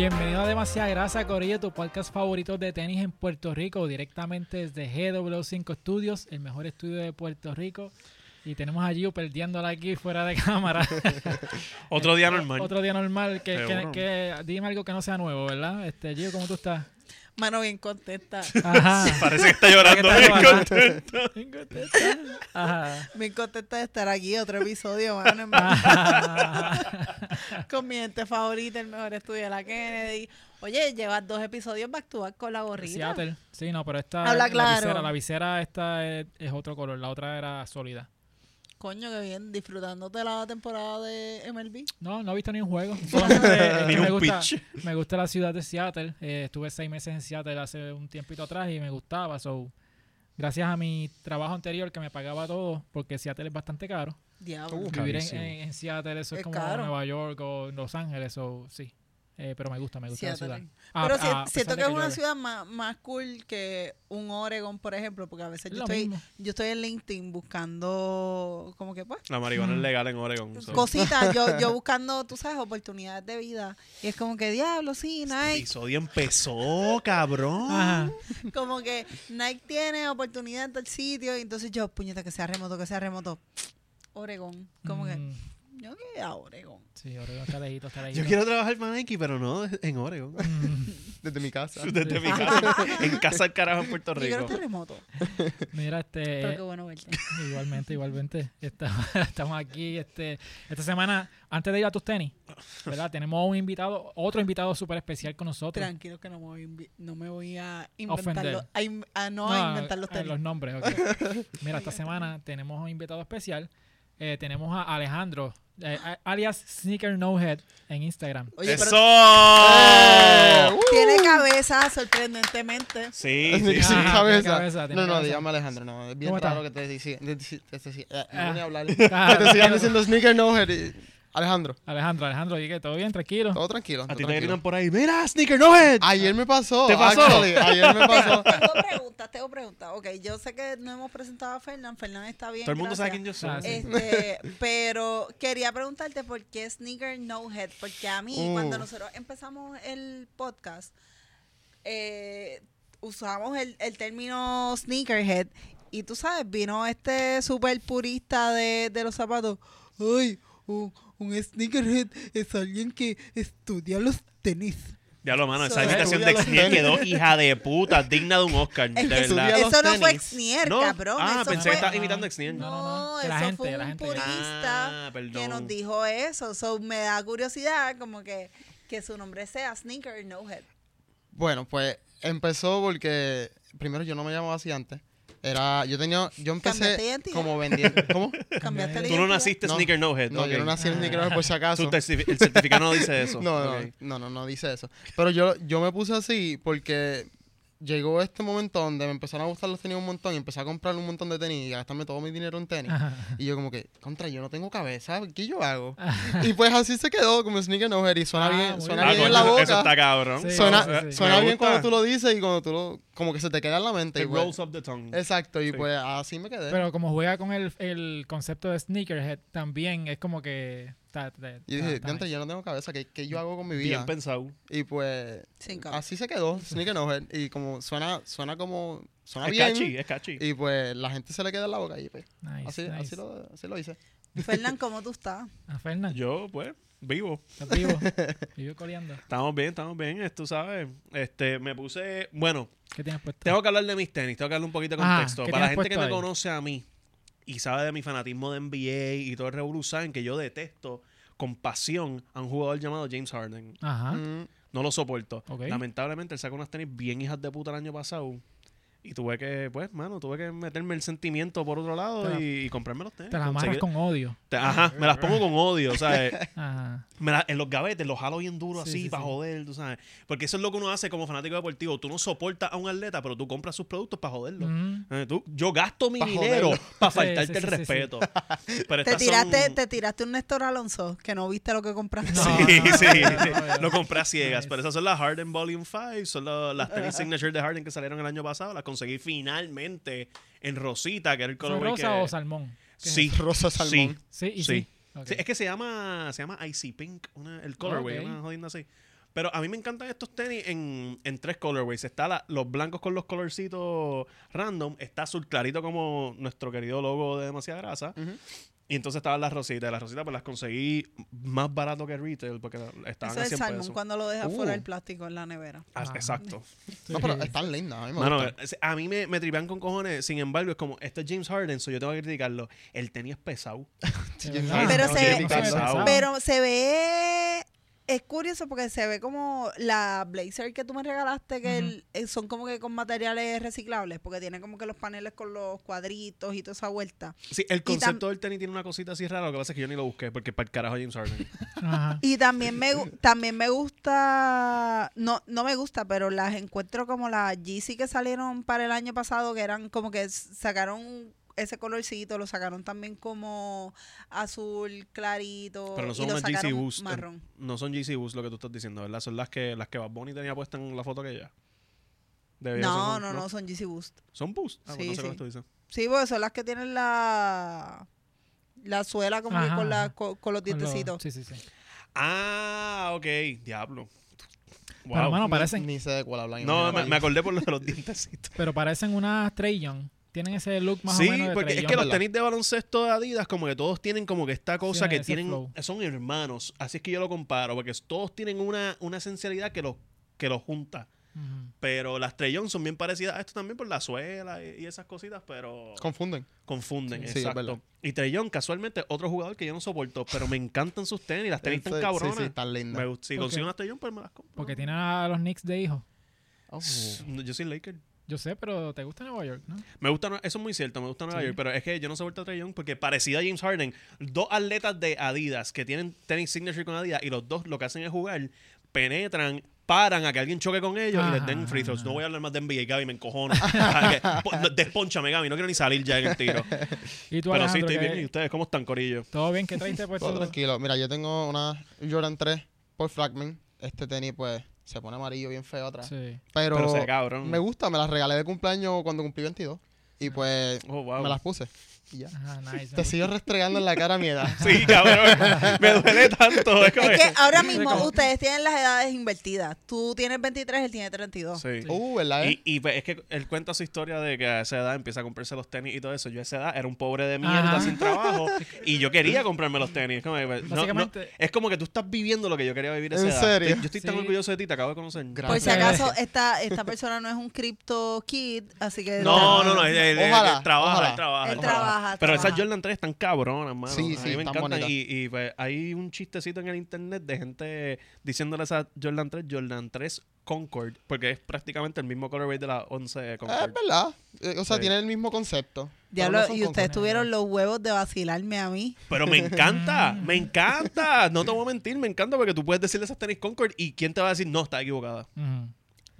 Bienvenido a Demasiada Grasa, Corillo, tu podcast favorito de tenis en Puerto Rico, directamente desde GW5 Studios, el mejor estudio de Puerto Rico. Y tenemos a Gio perdiéndola aquí fuera de cámara. Otro día normal. Otro día normal. Que, que- Seguro. que- dime algo que no sea nuevo, ¿verdad? Este, Gio, ¿cómo tú estás? Mano, bien contenta. Ajá. Parece que está llorando. Que está bien contento. Bien contenta. Ajá. Bien contenta de estar aquí. Otro episodio, mano. Ajá. con mi gente favorita, el mejor estudio de la Kennedy. Oye, llevas dos episodios back to back con la gorrita. Seattle. Sí, no, pero esta. Habla la claro. visera, la visera esta es, es otro color, la otra era sólida. Coño, que bien. Disfrutándote la temporada de MLB. No, no he visto ni un juego. Solamente es Ni me, gusta, pitch. me gusta la ciudad de Seattle. Eh, estuve seis meses en Seattle hace un tiempito atrás y me gustaba. So, gracias a mi trabajo anterior que me pagaba todo, porque Seattle es bastante caro. Diablo. Uh, Vivir en, en- en Seattle, eso es, Es como caro. Nueva York o Los Ángeles, o sí. Eh, pero me gusta, me gusta la ciudad. Ah, Pero ah, si- a pesar siento que es una llueve. ciudad más, más cool que un Oregon, por ejemplo, porque a veces Es yo estoy, yo estoy en LinkedIn buscando, como que pues, La marihuana Mm. es legal en Oregon. so. cositas, yo, yo buscando, tú sabes, oportunidades de vida. Y es como que, diablo, sí, Este Nike. episodio empezó, cabrón. Ajá. Como que Nike tiene oportunidad en tal sitio. Y entonces yo, puñeta, que sea remoto, que sea remoto. Oregón. Como que, Mm, yo que a Oregón. Sí, Oregon está lejito, está lejito. Yo quiero trabajar para Nike, pero no en Oregon. Mm, Desde mi casa. Desde mi casa. En casa al carajo en Puerto Yo quiero Rico. estar remoto. Mira, este. Pero qué bueno verte. Igualmente, igualmente. Estamos, aquí este, esta semana, antes de ir a tus tenis, ¿verdad? Tenemos un invitado, otro invitado súper especial con nosotros. Tranquilo que no me voy, no me voy a inventar Ofender. los, a, in- a no, a inventar los tenis. los nombres, ok. Mira, esta semana tenemos un invitado especial. Eh, tenemos a Alejandro, eh, alias Sneaker No Head en Instagram. Oye, ¡Eso! pero ¡Eh! tiene cabeza sorprendentemente. Sí, Sin sí, sí. Ah, cabeza. tiene cabeza, tiene no, no, cabeza. dígame Alejandro, no. Es bien raro que te, diga- te, te- te- te- eh, Ah. no voy a hablar. Ah, que te sigan diciendo sneaker no head. y- Alejandro, Alejandro, Alejandro, ¿y qué? ¿Todo bien? ¿Tranquilo? todo tranquilo. A ti te gritan por ahí. ¡Mira, Sneaker No Head! Ayer me pasó. ¿Te pasó? actually, ayer me pasó. Tengo preguntas, tengo preguntas. Ok, yo sé que no hemos presentado a Fernán. Fernán está bien. Todo el mundo sabe quién yo soy. Ah, sí. Este, pero quería preguntarte por qué Sneaker No Head. Porque a mí, Uh. cuando nosotros empezamos el podcast, eh, usamos el, el término Sneakerhead. Y tú sabes, vino este super purista de, de los zapatos. Ay, un, un Sneakerhead es alguien que estudia los tenis. Ya lo, mano, esa imitación de Xnier tenis. quedó hija de puta, digna de un Oscar, de verdad. eso no fue. Xnier, No, cabrón. ah, eso pensé fue, que estabas imitando a Xnier. No, No, no, no. eso La gente, fue la un gente. purista Ah, que nos dijo eso. So, me da curiosidad como que, que su nombre sea Sneaker No Head. Bueno, pues empezó porque primero yo no me llamaba así antes. Era, yo tenía, yo ¿Cambiaste de empecé como vendiendo. ¿Cómo? Cambiaste Tú no naciste No. Sneaker No Head. No, yo no nací en sneaker no head por si acaso. El certificado no dice eso. No, no, Ok. no, no, no dice eso. Pero yo, yo me puse así porque llegó este momento donde me empezaron a gustar los tenis un montón y empecé a comprar un montón de tenis y a gastarme todo mi dinero en tenis. Ajá. Y yo como que, contra, yo no tengo cabeza, ¿qué yo hago? y pues así se quedó como sneaker no head y suena Ah, bien, suena Ah, bien bien en la eso- boca. Eso está cabrón. Sí, Suena, sí, sí. suena bien gusta. cuando tú lo dices y cuando tú lo, como que se te queda en la mente. y It pues- rolls up the tongue. exacto, y Sí. pues así me quedé. Pero como juega con el, el concepto de sneakerhead, también es como que... está- está- y dije, está "Diantre, nice. yo no tengo cabeza, ¿qué, qué yo hago con mi Bien vida? pensado. Y pues así se quedó, sneaker no head. Y como suena, suena como, suena Es bien. catchy, es catchy. Y pues la gente se le queda en la boca y pues Nice, así, nice. así, lo, así lo hice. Fernán, ¿cómo tú estás? Ah, Fernan, Yo, pues, vivo. ¿estás vivo? Vivo coleando. Estamos bien, estamos bien. Esto, ¿sabes? Este, me puse... Bueno, ¿Qué tienes puesto? tengo que hablar de mis tenis. Tengo que darle un poquito de Ah, contexto. ¿qué Para la gente que puesto me ahí? conoce a mí y sabe de mi fanatismo de NBA y todo el revolú, saben que yo detesto con pasión a un jugador llamado James Harden. Ajá. Mm, No lo soporto. Lamentablemente, él sacó unas tenis bien hijas de puta el año pasado. Y tuve que, pues, mano, tuve que meterme el sentimiento por otro lado la- y, y comprarme los tenis. Te las amarras con odio. Te- Ajá, me las pongo con odio, ¿sabes? Ajá. Me la- en los gavetes los jalo bien duro Sí, así sí, para sí. joder, tú sabes. Porque eso es lo que uno hace como fanático deportivo. Tú no soportas a un atleta, pero tú compras sus productos para joderlo. Mm. Eh, tú- yo gasto mi Pa' dinero para faltarte sí, el sí, sí, sí. respeto. Pero Te tiraste, son- te tiraste un Néstor Alonso, que no viste lo que compraste. No, Sí, no, sí. no, no, no. Lo compré a ciegas. Pero esas son las Harden Volume 5. Son las tenis Signature de Harden que salieron el año pasado. Las conseguí finalmente en Rosita, que era el ¿Son color rosa o salmón? ¿Qué es Sí. Rosa salmón. Sí, y sí. Sí. Ok. Sí, es que se llama, se llama Icy Pink, una- el colorway, Ok. una jodienda así. Pero a mí me encantan estos tenis en, en tres colorways. Está la- los blancos con los colorcitos random. Está azul clarito como nuestro querido logo de demasiada grasa. Ujú. Y entonces estaban las rositas. Las rositas pues las conseguí más barato que retail porque estaban Eso a es 100 salmón pesos. cuando lo dejas Uh. fuera del plástico en la nevera. Ah, Ah. exacto. No, pero están lindas. A mí me a mí me, me tripean con cojones. Sin embargo, es como, este es James Harden, so yo tengo que criticarlo. El tenis es pesado. Pero se ve-. Pero se ve. Es curioso porque se ve como la blazer que tú me regalaste, que el- eh, son como que con materiales reciclables, porque tiene como que los paneles con los cuadritos y toda esa vuelta. Sí, el concepto del tenis tiene una cosita así rara. Lo que pasa es que yo ni lo busqué porque para el carajo James Harden. Y también me también me gusta, no no me gusta, pero las encuentro como las Yeezy que salieron para el año pasado, que eran como que sacaron ese colorcito, lo sacaron también como azul clarito Pero no y son lo unas GC sacaron Boost. eh, marrón. No son GC Boost lo que tú estás diciendo, ¿verdad? Son las que, las que Bad Bunny tenía puestas en la foto que ella. No, ser, no, no, son GC Boost. ¿Son Boost? Ah, pues Sí, no sé sí. lo que tú dices. Sí, porque son las que tienen la la suela como con, la, con, con los Con dientecitos. Sí, sí, sí. Ah, ok. Diablo. Wow. Pero, mano, parecen, Ni, sé de cuál hablan. no, me, acordé por lo de los dientecitos. pero parecen unas Trey Young. Tienen ese look más sí, o menos de porque es Young. que los tenis de baloncesto de Adidas, como que todos tienen como que esta cosa Sí, que tienen, flow. son hermanos. Así es que yo lo comparo, porque todos tienen una, una esencialidad que los que los junta. Pero las Trellón son bien parecidas a esto también por la suela y, y esas cositas, pero Confunden. confunden, Sí, sí, exacto. verdad. y Trellón, casualmente, otro jugador que yo no soporto, pero me encantan sus tenis, las tenis Sí, están cabronas. Sí, sí, están lindas. Me si ¿Por consigo unas Trellón, pues me las compro. Porque tienen a los Knicks de hijo. Oh. Yo soy Laker. Yo sé, pero te gusta Nueva York, ¿no? Me gusta, eso es muy cierto, me gusta Nueva Sí. York, pero es que yo no soporto a Trae Young porque parecido a James Harden, dos atletas de Adidas que tienen tenis signature con Adidas y los dos lo que hacen es jugar, penetran, paran a que alguien choque con ellos y les den free throws. No voy a hablar más de NBA, Gaby, me encojono. Despónchame, Gaby, no quiero ni salir ya en el tiro. Y tú, Pero sí, estoy ¿qué- bien. ¿Y ustedes cómo están, Corillo? ¿Todo bien? ¿Qué traiste por Todo tranquilo. Mira, yo tengo una Jordan 3 por Fragment. Este tenis, pues, se pone amarillo bien feo atrás. Sí. Pero, Pero se ve cabrón. me gusta, me las regalé de cumpleaños cuando cumplí 22. Y pues, Oh, wow. me las puse. Y ya. Ajá, nice. Te sigo restregando en la cara mi edad. Sí, cabrón. me duele tanto. Es como Es que ahora mismo como- ustedes tienen las edades invertidas. Tú tienes 23, él tiene 32. Sí. Uh, ¿verdad? eh? Y, y pues, es que él cuenta su historia de que a esa edad empieza a comprarse los tenis y todo eso. Yo a esa edad era un pobre de mierda Ajá. sin trabajo y yo quería comprarme los tenis. Es como, que, pues, no- no- Básicamente- es como que tú estás viviendo lo que yo quería vivir a esa ¿En edad. serio? Yo estoy tan Sí. orgulloso de ti, te acabo de conocer. Por Gracias. si acaso, esta, esta persona no es un crypto kid, así que... No, no, no, él, él- él Ojalá, trabaja, ojalá. él trabaja, Pero esas Jordan 3 están cabronas, mano. Sí, a sí, mí me están encantan. Y, y, pues, hay un chistecito en el internet de gente diciéndole a esa Jordan 3, Jordan 3 Concord, porque es prácticamente el mismo colorway de la 11 Eh, Concord. es verdad. Eh, o sea, Sí. tiene el mismo concepto. Diablo, no y ustedes Concord. tuvieron los huevos de vacilarme a mí. Pero me encanta, me encanta. No te voy a mentir, me encanta porque tú puedes decirle esas tenis Concord y quién te va a decir, no, está equivocada.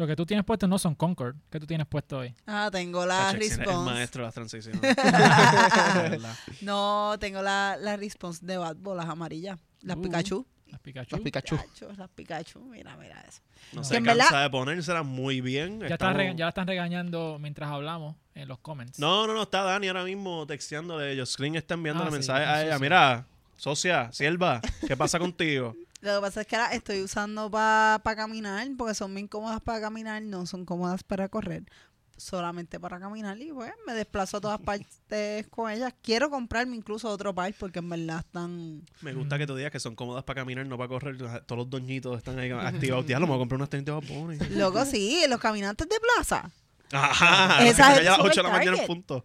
Lo que tú tienes puesto no son Concord. ¿Qué tú tienes puesto hoy? Ah, tengo la eres el response. maestro de las transiciones. No, tengo la, la response de Bad las amarillas. Las Uh. Pikachu. Las Pikachu. Los Pikachu. Las Pikachu. Mira, mira eso. No Que se cansa verdad- de ponérselas muy bien. ya, Estamos- están rega- ya la están regañando mientras hablamos en los comments. No, no, no, está Dani ahora mismo texteándole. Jocelyn está enviándole Ah, sí, mensajes eso a ella. sí. Mira, socia, sierva, ¿qué pasa contigo? Lo que pasa es que las estoy usando para caminar, porque son bien cómodas para caminar, no son cómodas para correr. Solamente para caminar y pues me desplazo a todas partes con ellas. Quiero comprarme incluso otro par porque en verdad están... Me gusta que tú digas que son cómodas para caminar, no para correr. Todos los doñitos están ahí activados. Diablo, me voy a comprar unas tenis de Bad Bunny. Loco, sí, los caminantes de plaza. Ajá, Esa ya a las super 8 de la mañana en punto.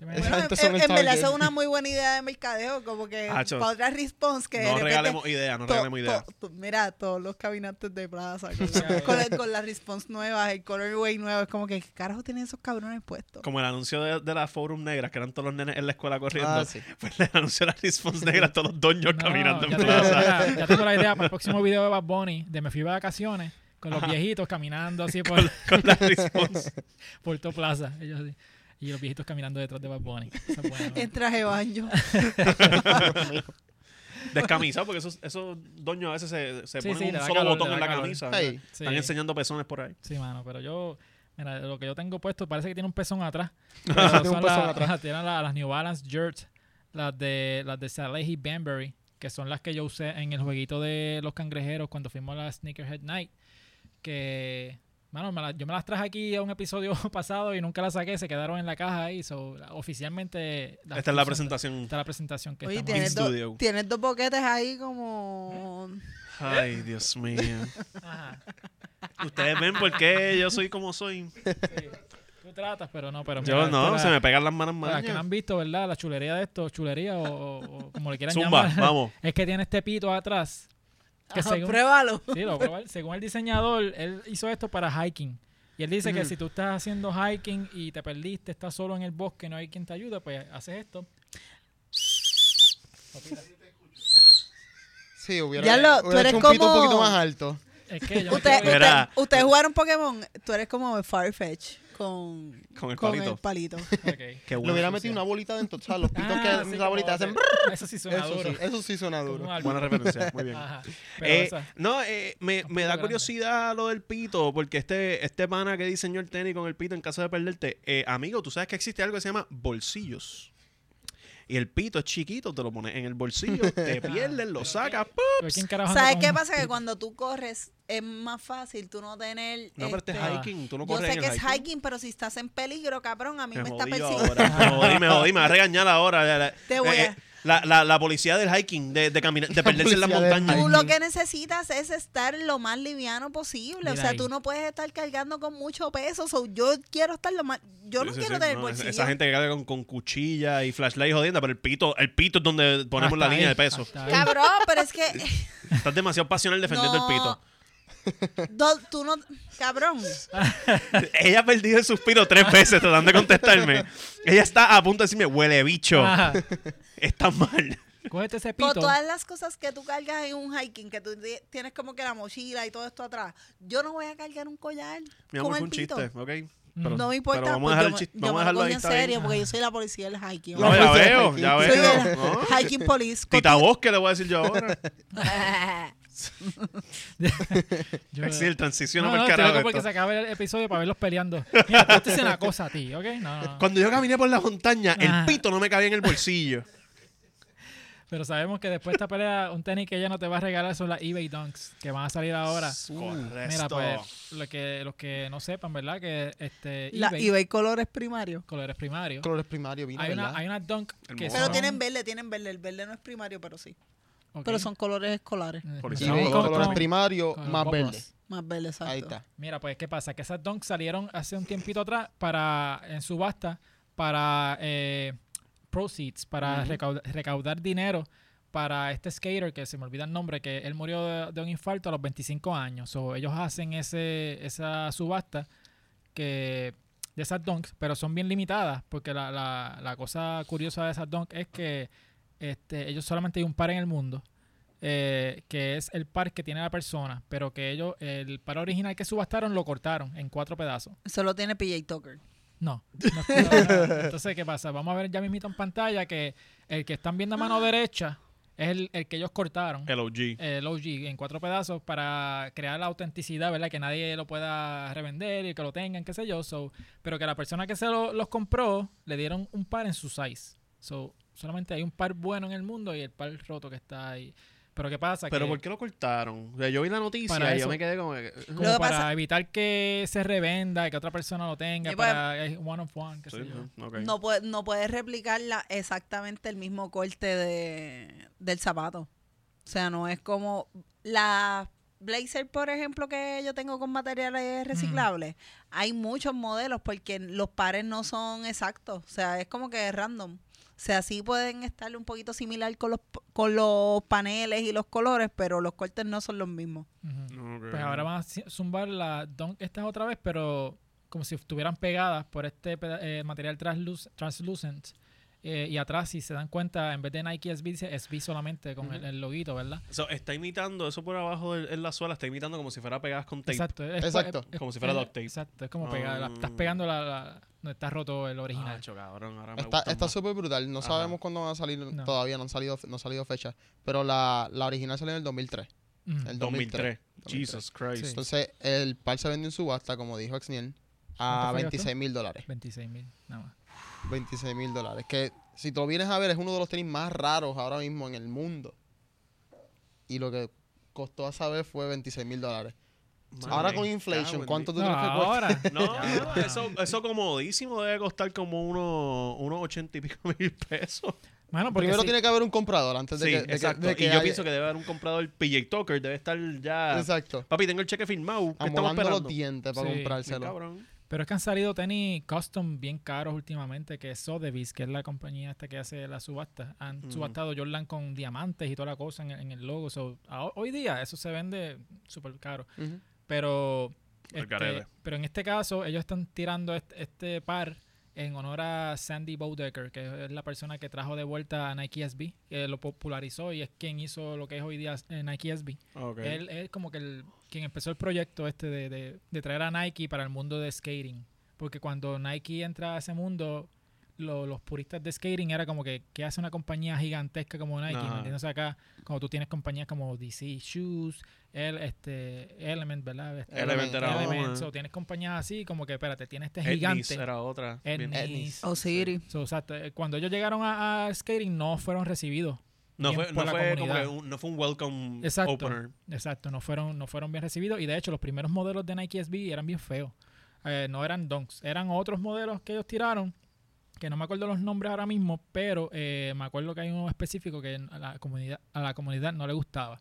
Bueno, gente en, son el en verdad eso es una muy buena idea de mercadeo, como que Hacho, para otra response que No repente regalemos ideas, no to- regalemos ideas. to- to- mira, todos los caminantes de plaza con, la, con, con las response nuevas, el colorway nuevo, es como que ¿qué carajo tienen esos cabrones puestos? Como el anuncio de, de las Forum Negras, que eran todos los nenes en la escuela corriendo. Ah, sí. Pues el anuncio de las Response Negras, todos los doños No, caminando en tengo, plaza. mira, ya tengo la idea para el próximo video de Bad Bunny de me fui de vacaciones con los viejitos caminando así por, Con las Response. por toda plaza. Ellos así. Y los viejitos caminando detrás de Bad Bunny. Eso es bueno. En traje baño. Descamisado, porque esos, esos doños a veces se, se Sí, ponen sí, un da solo calor, botón le en da la calor. camisa. Sí. Están enseñando pezones por ahí. Sí, mano, pero yo, mira, lo que yo tengo puesto parece que tiene un pezón atrás. Tiene un son pezón la- atrás. ajá, tienen la- las New Balance Jurt, las de las de Salehi Banbury. que son las que yo usé en el jueguito de los cangrejeros cuando fuimos a la Sneakerhead Night. Que, mano, me la- yo me las traje aquí a un episodio pasado y nunca las saqué, se quedaron en la caja ahí. So, oficialmente. Esta es la presentación. Esta es la presentación que Oye, tienes, In do- tienes dos boquetes ahí como... Ay, Dios mío. Ajá. Ustedes ven por qué yo soy como soy. Sí. Tú tratas, pero no, pero Yo no, se la- me pegan las manos para los que no han visto, ¿verdad? La chulería de esto, chulería o, o- o como le quieran Zumba, llamar. vamos. Es que tiene este pito atrás. Que Ajá, según, Pruébalo. sí, lo según el diseñador, él hizo esto para hiking. Y él dice que si tú estás haciendo hiking y te perdiste, estás solo en el bosque, no hay quien te ayude, pues haces esto. Sí, hubiera, Ya lo- tú hubiera eres hecho un pito un como- poquito más alto. Es que yo me Usted, usted, ustedes jugaron Pokémon. Tú eres como Farfetch con, Con el con palito. el palito. Ok. Qué Le hubiera metido una bolita dentro, ¿sabes? Los pitos Ah, que sí, la bolita de- hacen... Eso sí suena Eso duro. sí, eso sí suena duro. Buena referencia, muy bien. Ajá. Eh, no, eh, me, me da grande. curiosidad lo del pito, porque este, este pana que diseñó el tenis con el pito en caso de perderte, eh, amigo, tú sabes que existe algo que se llama bolsillos. Y el pito es chiquito, te lo pones en el bolsillo, te pierdes, lo sacas, ¡pum! pero ¿quién carajo anda ¿Sabes qué pasa? Que cuando tú corres es más fácil tú no tener... No, pero este es este, hiking, tú no Yo corres sé en que el es hiking, pero si estás en peligro, cabrón, a mí Me me, está persiguiendo. me jodí, me jodí, me va a regañar ahora. La, la- Te voy eh, a- la, la, la policía del hiking, de, de, caminar, de perderse en del montañas. Tú lo que necesitas es estar lo más liviano posible. o sea, ahí. tú no puedes estar cargando con mucho peso. So, yo quiero estar lo más... Yo no Sí, quiero sí, tener no, bolsillo. Esa gente que carga con, con cuchilla y flashlight jodiendo, pero el pito, el pito es donde ponemos Hasta la línea de peso. Cabrón, pero es que... Estás demasiado pasional defendiendo no, el pito. Do- tú no... Cabrón. Ella ha perdido el suspiro tres veces tratando de contestarme. Ella está a punto de decirme, huele bicho, Ajá. está mal. Cógete ese Con pito. todas las cosas que tú cargas en un hiking, que tú ti- tienes como que la mochila y todo esto atrás, yo no voy a cargar un collar Mi amor, con el un pito. chiste, ¿ok? No me importa, pero vamos pues a dejar yo, el chiste, me- yo vamos a dejarlo ahí, en serio porque yo soy la policía del hiking. No, ya veo, ya Soy veo. el ¿no? hiking police. Tita Bosque le voy a decir yo ahora. Yo- Sí, el transiciono no, por no, estoy carajo. porque esto. se acabe el episodio para verlos peleando. Mira, estoy diciendo una cosa a ti, ¿ok? No, no. Cuando yo caminé por la montaña, Ah. el pito no me cabía en el bolsillo. Pero sabemos que después de esta pelea, un tenis que ella no te va a regalar son las eBay Dunks, que van a salir ahora. Correcto. Mira, pues, lo que, los que no sepan, ¿verdad? Que este La eBay, eBay colores primarios. colores primarios. Colores primarios, vino, Hay ¿verdad? una, hay una Dunk que. Pero son- tienen verde, tienen verde. El verde no es primario, pero sí. Pero son colores escolares. Eh, Por Y eso son colores primarios más bubbles. verde. Más verde, exacto. Ahí está. Mira, pues, ¿qué pasa? Que esas Dunks salieron hace un tiempito atrás para en subasta para eh, proceeds, para recaudar, recaudar dinero para este skater, que se me olvida el nombre, que él murió de, de un infarto a los 25 años. So, ellos hacen ese, esa subasta que de esas Dunks, pero son bien limitadas, porque la, la, la cosa curiosa de esas Dunks es que este, ellos solamente hay un par en el mundo. eh, que es el par que tiene la persona, pero que ellos, el par original que subastaron lo cortaron en cuatro pedazos. Solo tiene PJ Tucker. No. Entonces, ¿qué pasa? Vamos a ver ya mismito en pantalla que el que están viendo a mano derecha es el, el que ellos cortaron. El OG. El OG en cuatro pedazos para crear la autenticidad, ¿verdad? Que nadie lo pueda revender y que lo tengan, qué sé yo. So, pero que la persona que se lo- los compró le dieron un par en su size. So, solamente hay un par bueno en el mundo y el par roto que está ahí. Pero ¿qué pasa? Pero que, ¿por qué lo cortaron? O sea, yo vi la noticia Para y yo me quedé como que... como para pasa- evitar que se revenda y que otra persona lo tenga pues, para es one of one, qué Sí, sé yo. no, puede, no puedes replicar la- exactamente el mismo corte de, del zapato. O sea, no es como la blazer, por ejemplo, que yo tengo con materiales reciclables. Hay muchos modelos porque los pares no son exactos. O sea, es como que es random. O sea, sí pueden estar un poquito similar con los, con los paneles y los colores, pero los cortes no son los mismos. Ujú. Ok. Pues ahora van a zumbar la Dunk estas otra vez, pero como si estuvieran pegadas por este eh, material translucent. Eh, y atrás, si se dan cuenta, en vez de Nike SB, dice SB solamente con el, el loguito, ¿verdad? So, está imitando, eso por abajo en la suela, está imitando como si fuera pegadas con tape. Exacto. es- Exacto. es- Como si fuera duct tape. Exacto, es como pegar, la- estás Ah. pegando la, la- donde está roto el original. Macho, cabrón, ahora me Está súper brutal. No Ajá. sabemos cuándo van a salir. No. Todavía no han salido, no salido fecha. Pero la, la original salió en el 2003. Ujú. El 2003. 2003. Jesus Christ. Sí. Entonces, el par se vendió en subasta, como dijo Exniel, a ¿Cuánto fue, 26 mil dólares. 26 mil, nada más. 26 mil dólares. Que si tú lo vienes a ver, es uno de los tenis más raros ahora mismo en el mundo. y lo que costó a saber fue 26 mil dólares. Madre, Ahora con inflation, ¿cuánto tú No, crees que cuesta? ahora. No, Ya, no, eso, eso comodísimo debe costar como unos unos ochenta y pico mil pesos. Mano, porque Primero sí- tiene que haber un comprador antes de Sí, que, de que- exacto. de que y yo haya- pienso que debe haber un comprador, PJ Tucker, debe estar ya... Exacto. Papi, tengo el cheque firmado. ¿Qué estamos los esperando? dientes para Sí, comprárselo. Pero es que han salido tenis custom bien caros últimamente, que es Sotheby's, que es la compañía esta que hace la subasta. Han subastado Jordan con diamantes y toda la cosa en, en el logo. So, a- hoy día eso se vende súper caro. Ujú. Pero, este, pero en este caso ellos están tirando este, este par en honor a Sandy Bowdecker, que es la persona que trajo de vuelta a Nike SB, que lo popularizó y es quien hizo lo que es hoy día eh, Nike SB. Ok. Él es como que el, quien empezó el proyecto este de, de- de traer a Nike para el mundo de skating. Porque cuando Nike entra a ese mundo, lo- los puristas de skating era como que, ¿qué hace una compañía gigantesca como Nike? Ajá. ¿Me entiendes? Acá, como tú tienes compañías como DC Shoes, el, este, Element, ¿verdad? Este, Element era Element. So, tienes compañías así, como que, espérate, tienes este Etnis gigante. era otra. Etnis. Etnis. O Siri. So, exacto. Eh, Cuando ellos llegaron a, a skating, no fueron recibidos. No fue, no fue como comunidad. que un, no fue un welcome Exacto. opener. Exacto, no fueron, no fueron bien recibidos y de hecho los primeros modelos de Nike SB eran bien feos. Eh, no eran donks, eran otros modelos que ellos tiraron, que no me acuerdo los nombres ahora mismo, pero eh, me acuerdo que hay uno específico que a la comunidad, a la comunidad no le gustaba.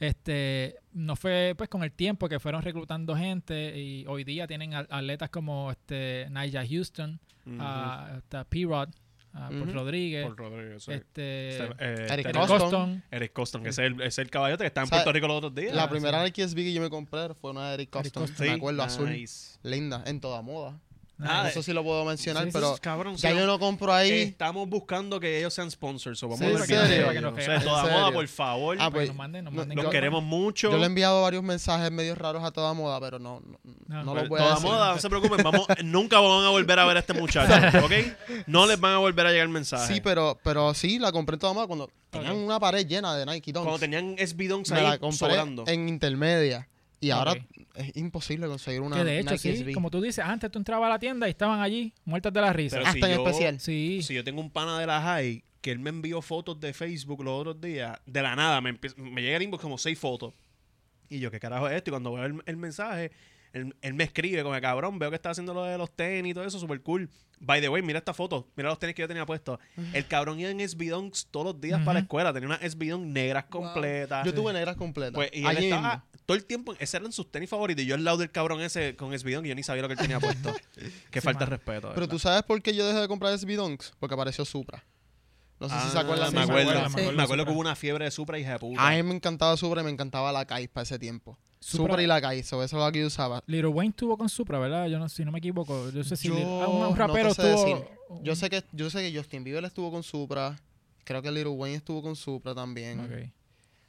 Este, no fue pues con el tiempo que fueron reclutando gente y hoy día tienen atletas como este Nigel Houston, a, hasta P-Rod, a Paul Ujú. Rodríguez, Por Rodríguez, sí. este, Este, eh, Eric Eric Coston. Coston. Eric Coston, que es el, es el caballote que está en. Puerto Rico los otros días. La Ah, primera sí. Nike SB que yo me compré fue una de Eric Eric Coston. Coston. Me acuerdo, azul. Linda, en toda moda. Ah, Eso sí lo puedo mencionar, sí, pero Cabrón, ya yo no compro ahí. Estamos buscando que ellos sean sponsors. o vamos Sí, a ¿en ver serio? que- nos toda ¿En moda, por favor. Ah, pues, nos manden, nos no- manden los queremos mucho. Yo le he enviado varios mensajes medios raros a toda moda, pero no, no, No, no Pues, los voy a toda decir. moda, no se preocupen, vamos, nunca van a volver a ver a este muchacho, ¿ok? No les van a volver a llegar mensajes. Sí, pero, pero sí, la compré en toda moda cuando tenían una pared llena de Nike Dunks. Cuando tenían SB la ahí compré sobrando. en intermedia. Y ahora. Es imposible conseguir una Que de hecho, Nike sí, SB. como tú dices, antes tú entrabas a la tienda y estaban allí, muertas de la risa. Pero Hasta si en yo- especial. sí, Si yo tengo un pana de la high que él me envió fotos de Facebook los otros días, de la nada, me, me llega el inbox como seis fotos. Y yo, ¿qué carajo es esto? Y cuando veo el, el mensaje, él, él me escribe como, cabrón, veo que está haciendo lo de los tenis y todo eso, súper cool. By the way, mira esta foto, mira los tenis que yo tenía puestos. El cabrón iba en SB Dunks todos los días para la escuela, tenía unas SB Dunks negras Wow. completas. Yo tuve negras completas. Pues, y él Allí estaba. Todo el tiempo, ese eran sus tenis favoritos. Y yo al lado del cabrón ese con SB Dunks, yo ni sabía lo que él tenía puesto. Qué Sí, falta de respeto. Pero verdad. tú sabes por qué yo dejé de comprar SB Dunks. Porque apareció Supra. No sé si se Ah, acuerdan sí, me de me acuerdo, acuerdo, me me acuerdo, acuerdo que hubo una fiebre de Supra hija de puta. A mí me encantaba Supra y me encantaba la Kai para ese tiempo. Supra- Supra, y la Kai, so, eso es lo que yo usaba. Little Wayne tuvo con Supra, ¿verdad? Yo no, si no me equivoco. Yo sé si Yo Lil- ah, un, un no rapero te sé estuvo. decir. Yo sé que yo sé que Justin Bieber estuvo con Supra. Creo que Little Wayne estuvo con Supra también. Ok.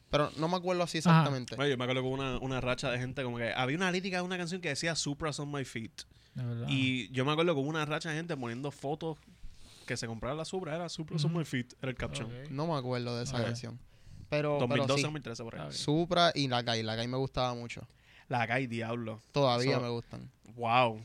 Pero no me acuerdo así exactamente. Bueno, yo me acuerdo hubo una, una racha de gente como que había una lírica de una canción que decía Supras on my feet. Y yo me acuerdo hubo una racha de gente poniendo fotos que se compraba la Supra, era Supras on Ujú. my feet, era el caption. No me acuerdo de esa canción. Pero, pero 2012, sí, 2013 por ahí. Ah. Supra y la Kai. La Kai me gustaba mucho. La Kai Diablo. Todavía So- me gustan. Wow.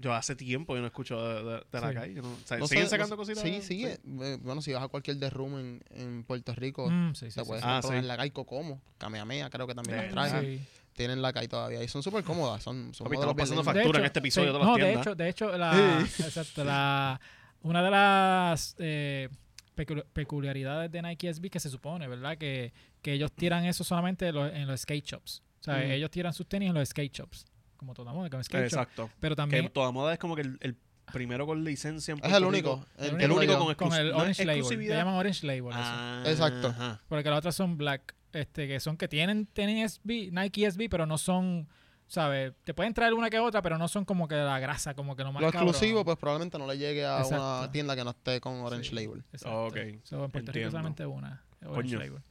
Yo hace tiempo yo no escucho de, de- de la Sí. Kai. yo no- o sea, No ¿Siguen sacando cositas? Sí, sigue. Eh, Bueno, si vas a cualquier de room en, en Puerto Rico, Mm, sí, sí, te sí, puedes sí. Ah, sí. la Kai Cocomo. Kamehameha creo que también las traen. Sí. Tienen la Kai todavía. Y son súper cómodas. Son, son Papi, estamos pasando factura en hecho, este episodio sí. de todas las No, de hecho, de hecho, la, exacto, la, una de las eh, pecu- peculiaridades de Nike SB que se supone, ¿verdad? Que, que ellos tiran eso solamente en los, en los skate shops. O sea, Ujú. ellos tiran sus tenis en los skate shops. Como toda moda, con skate shop. Exacto. Pero Que también toda moda es como que el, el primero con licencia en Es el único. Rico. El El único con, con el exclus- no es Orange Label. Le llaman Orange Label. eso. Ah, Exacto. ajá. Porque las otras son black, este, que son que tienen, tienen SB, Nike SB, pero no son, ¿sabes? Te pueden traer una que otra, pero no son como que la grasa, como que lo más Lo cabrón. exclusivo, pues probablemente no le llegue a Exacto. una tienda que no esté con Orange Sí. Label. Exacto. Ok, So, en Puerto Rico entiendo. solamente una. Orange Coño. Label.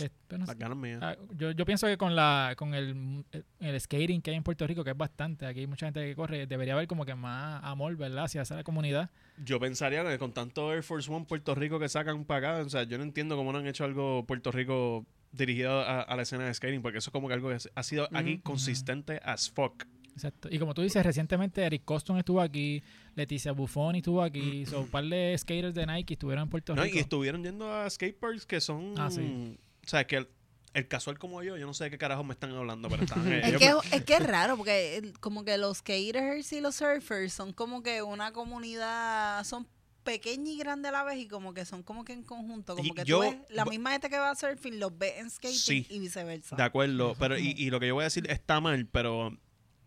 Eh. Ah, yo, yo pienso que con la con el, el skating que hay en Puerto Rico, que es bastante, aquí hay mucha gente que corre, debería haber como que más amor, ¿verdad? Hacia esa comunidad. Yo pensaría que con tanto Air Force One Puerto Rico que sacan para acá, o sea, yo no entiendo cómo no han hecho algo Puerto Rico dirigido a, a la escena de skating, porque eso es como que algo que ha sido aquí consistente as fuck. Exacto. Y como tú dices, recientemente Eric Coston estuvo aquí, Leticia Buffoni estuvo Mm. aquí, so, un par de skaters de Nike estuvieron en Puerto No, Rico. y estuvieron yendo a skateparks que son... Ah, sí. O sea, que el casual como yo, yo no sé de qué carajo me están hablando, pero están... eh, Es ellos que, me- es que es raro, porque el- como que los skaters y los surfers son como que una comunidad, son pequeña y grande a la vez y como que son como que en conjunto, como Y que yo- tú ves la misma gente que va a surfing los ve en skating Sí. y viceversa. De acuerdo, pero y, y lo que yo voy a decir está mal, pero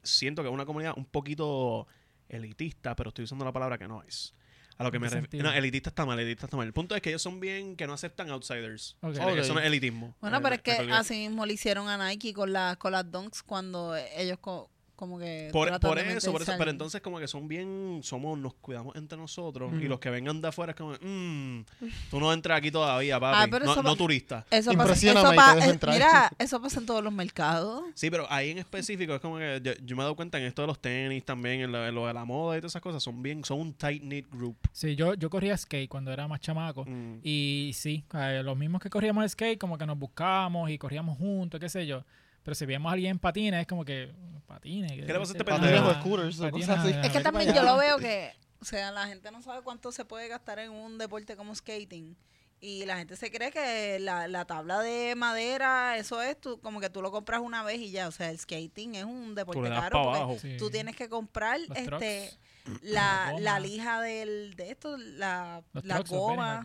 siento que es una comunidad un poquito elitista, pero estoy usando la palabra que no es. A lo que ¿En me refiero. No, elitista está mal, elitista está mal. El punto es que ellos son bien que no aceptan outsiders. Ok. O sea, Ok. Eso no es elitismo. Bueno, Eh, pero es que así mismo le hicieron a Nike con, la, con las dunks cuando ellos co- como que... Por, por eso, por eso. Pero entonces como que son bien, somos, nos cuidamos entre nosotros y los que vengan de afuera es como, mmm, tú no entras aquí todavía, papi. Ah, pero no, eso no turista. Eso pasa, eso pa- eh, mira, eso pasa en todos los mercados. Sí, pero ahí en específico es como que yo, yo me he dado cuenta en esto de los tenis también, en lo, en lo de la moda y todas esas cosas, son bien, son un tight knit group. Sí, yo, yo corría skate cuando era más chamaco. Mm. Y sí, eh, los mismos que corríamos skate, como que nos buscábamos y corríamos juntos, qué sé yo. Pero si veíamos a alguien en patines, es como que, patines. ¿Qué le pasa a este patines pendejo? o scooters o cosas así. Es que también yo lo veo que, o sea, la gente no sabe cuánto se puede gastar en un deporte como skating. Y la gente se cree que la, la tabla de madera, eso es, tú, como que tú lo compras una vez y ya. O sea, el skating es un deporte caro. porque abajo. Sí. Tú tienes que comprar Los este trucks, la, la lija del, de esto, la, la goma.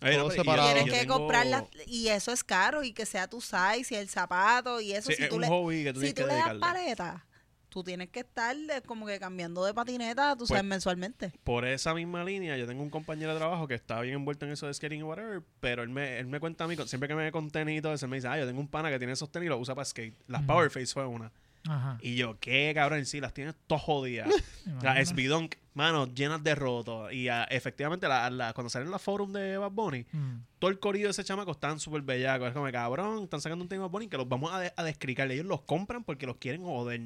pero- y. Tienes que tengo- comprar las- y eso es caro y que sea tu size y el zapato y eso. Sí, si es tú un le, hobby que tú si tienes que tú le das paleta, tú tienes que estar como que cambiando de patineta, tú sabes, Pues- mensualmente. Por esa misma línea, yo tengo un compañero de trabajo que está bien envuelto en eso de skating y whatever, pero él me, él me cuenta a mí, siempre que me ve con tenis y todo eso, él me dice, ah, yo tengo un pana que tiene esos tenis y los usa para skate. Las Ujú. Power Face fue una. Ajá. Y yo, ¿qué cabrón? Sí, las tienes todas jodidas. Las SB Dunk, mano, llenas de rotos. Y ah, efectivamente, la, la- cuando salen las forum de Bad Bunny, Mm. todo el corrido de ese chamaco están súper bellacos. Es como, cabrón, están sacando un tema de Bad Bunny que los vamos a, de- a descricar. Ellos los compran porque los quieren joder.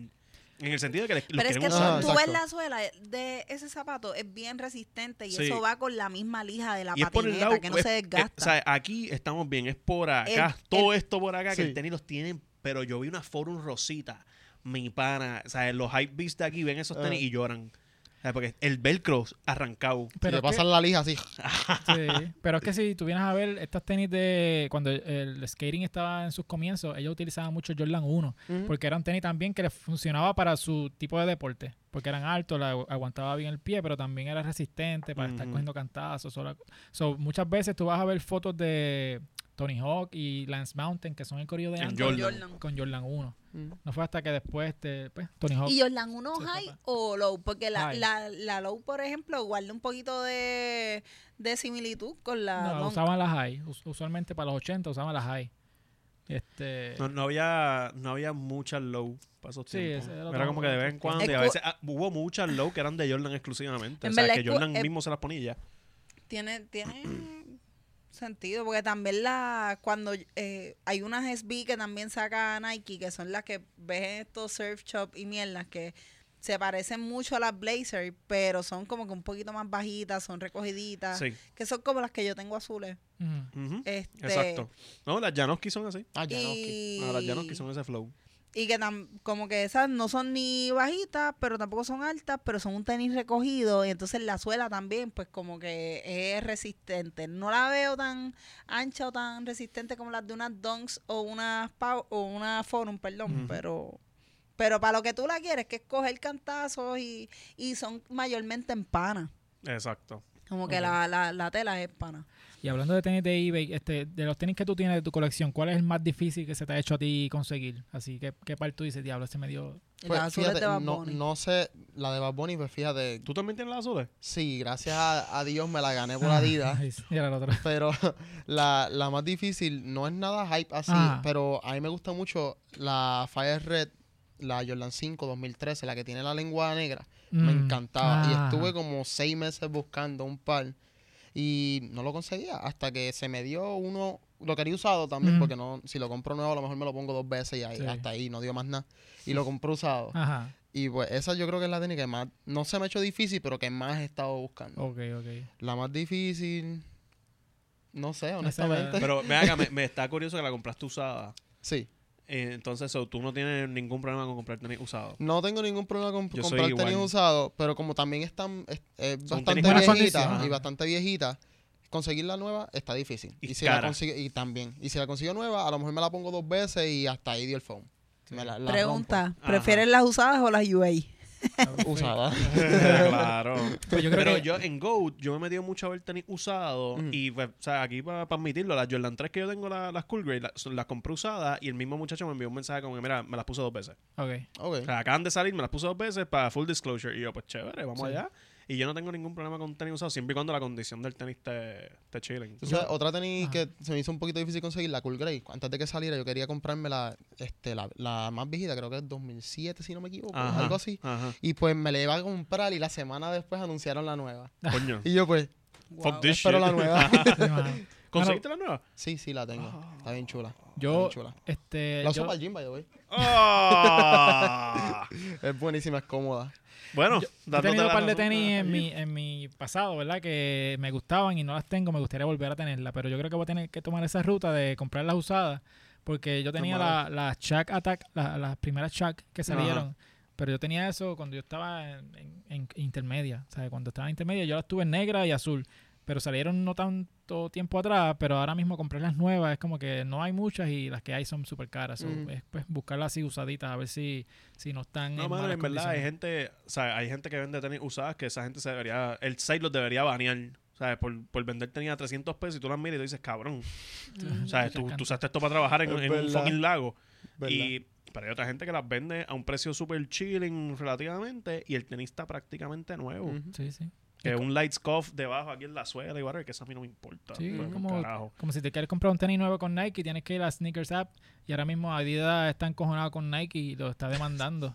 En el sentido de que les, los Pero es que usar. Ah, tú ves exacto. la suela de ese zapato, es bien resistente y Sí. eso va con la misma lija de la y patineta, lado que no es- se es- desgasta. o sea, aquí estamos bien, es por acá. El- todo el- esto por acá, que el tenis los tienen. Pero yo vi una forum rosita. Mi pana, o sea, los hype beasts de aquí ven esos tenis Ah. y lloran. O sea, porque el velcro arrancado. Pero le pasan la lija así. Sí, pero es que si tú vienes a ver estas tenis de cuando el, el skating estaba en sus comienzos, ellos utilizaban mucho Jordan 1, Ujú. porque eran tenis también que les funcionaba para su tipo de deporte, porque eran altos, la- aguantaba bien el pie, pero también era resistente para estar cogiendo cantazos. so, muchas veces tú vas a ver fotos de Tony Hawk y Lance Mountain, que son el corrido de antes, Jordan. Jordan. con Jordan 1. Mm. No fue hasta que después te, pues, Tony Hawk. ¿Y Jordan 1 Sí, high papá. o low? Porque la, la, la low, por ejemplo, guarda un poquito de, de similitud con la no, usaban las high. Us- Usualmente para los 80 usaban las high. Este, No, no había, no había muchas low para esos Sí, tiempos. ese era como que de vez en cuando. Y a Es veces ah, hubo muchas low que eran de Jordan exclusivamente. En o sea, que Jordan mismo se las ponía ya. Tiene, tiene sentido, porque también la cuando eh, hay unas SB que también saca Nike, que son las que ves en estos surf shop y mierdas, que se parecen mucho a las Blazer, pero son como que un poquito más bajitas, son recogiditas, Sí. que son como las que yo tengo azules. ujú. Ujú. Este, Exacto. No, las Janoski son así. Ah, ya no. ok. y, Ah, las Janoski son ese flow. Y que tam- como que esas no son ni bajitas, pero tampoco son altas, pero son un tenis recogido y entonces la suela también pues como que es resistente. No la veo tan ancha o tan resistente como las de unas Dunks o unas o una Forum, perdón, pero pero para lo que tú la quieres, que es coger cantazos y, y son mayormente en pana. Exacto. Como que la, la, la tela es pana. Y hablando de tenis de eBay, este, de los tenis que tú tienes de tu colección, ¿cuál es el más difícil que se te ha hecho a ti conseguir? Así que, ¿qué par tú dices, diablo, este me dio... Y Pues, azules fíjate, de Bad no, Bunny. no sé, la de Bad Bunny, pues fíjate, ¿Tú también tienes las azules? sí, gracias a, a Dios me la gané por Ah, Adidas. era el otro. Pero la, la más difícil no es nada hype así, Ah. pero a mí me gusta mucho la Fire Red, la Jordan 5 2013, la que tiene la lengua negra. Me Mm, encantaba. Y ah, estuve como seis meses buscando un par y no lo conseguía hasta que se me dio uno. Lo quería usado también Mm. porque no si lo compro nuevo a lo mejor me lo pongo dos veces y ahí, Sí. hasta ahí no dio más nada. Y lo compré usado. Ajá, Y pues esa yo creo que es la técnica que más, no se me ha hecho difícil, pero que más he estado buscando. ok, ok. La más difícil, no sé, honestamente. Pero me, haga, me, me está curioso que la compraste usada. Sí, Eh, entonces, so, tú no tienes ningún problema con comprar tenis usado. no tengo ningún problema con Yo comprar tenis igual. usados, pero como también están es, es Son bastante viejita y bastante viejita, conseguir la nueva está difícil. Y Y, si cara. la consigue, y también. Y si la consigo nueva, a lo mejor me la pongo dos veces y hasta ahí dio el phone. Me la- la Pregunta, Ajá. ¿prefieres las usadas o las UA? Usada. claro. Pues yo creo Pero que- yo en Go, yo me he metido mucho a ver tenis usado. Y, pues, o sea, aquí para admitirlo, las Jordan 3 que yo tengo, la- las Cool Grade, las, compré usadas. Y el mismo muchacho me envió un mensaje como que, mira, me las puse dos veces. Ok. Ok. O sea, acaban de salir, me las puse dos veces para full disclosure. Y yo, pues chévere, vamos Sí. allá. Y yo no tengo ningún problema con tenis usado, siempre y cuando la condición del tenis te, te otra tenis Ajá. que se me hizo un poquito difícil conseguir, la Cool Grey. Antes de que saliera, yo quería comprarme la, este, la, la más viejita, creo que es 2007, si no me equivoco, Ajá, algo así. Ajá. Y pues me la iba a comprar y la semana después anunciaron la nueva. Coño. Y yo pues, Fuck this espero shit. la nueva. ¿Conseguiste la nueva? sí, sí, la tengo. Está bien chula. Está Yo, bien chula. este, La uso yo- para el gym, by the way. Ah. Es buenísima, es cómoda. bueno, Yo he dándote tenido un la par de tenis ah, en mi, en mi pasado, ¿verdad? Que me gustaban y no las tengo. Me gustaría volver a tenerlas. Pero yo creo que voy a tener que tomar esa ruta de comprarlas usadas. Porque yo tenía la- las Chuck Attack, la- las primeras Chuck que salieron. Pero yo tenía eso cuando yo estaba en, en- en intermedia. O sea, cuando estaba en intermedia yo las tuve en negra y azul. Pero salieron no tanto tiempo atrás. Pero ahora mismo compré las nuevas. Es como que no hay muchas y las que hay son súper caras. So, Mm. Es pues buscarlas así usaditas a ver si, si no están No, en mano, malas en verdad hay gente, o sea, hay gente que vende tenis usadas que esa gente se debería, el site los debería banear, ¿sabes? Por, por vender tenis a 300 pesos y tú las miras y tú dices, cabrón, Mm. ¿sabes? Tú, tú usaste esto para trabajar en, en un fucking lago. ¿verdad? Y, pero hay otra gente que las vende a un precio súper chilling relativamente y el tenis está prácticamente nuevo. Sí, sí. Que un light scuff debajo aquí en la suela y whatever, que eso a mí no me importa. Sí, como si te quieres comprar un tenis nuevo con Nike, tienes que ir a Sneakers App y ahora mismo Adidas está encojonado con Nike y lo está demandando.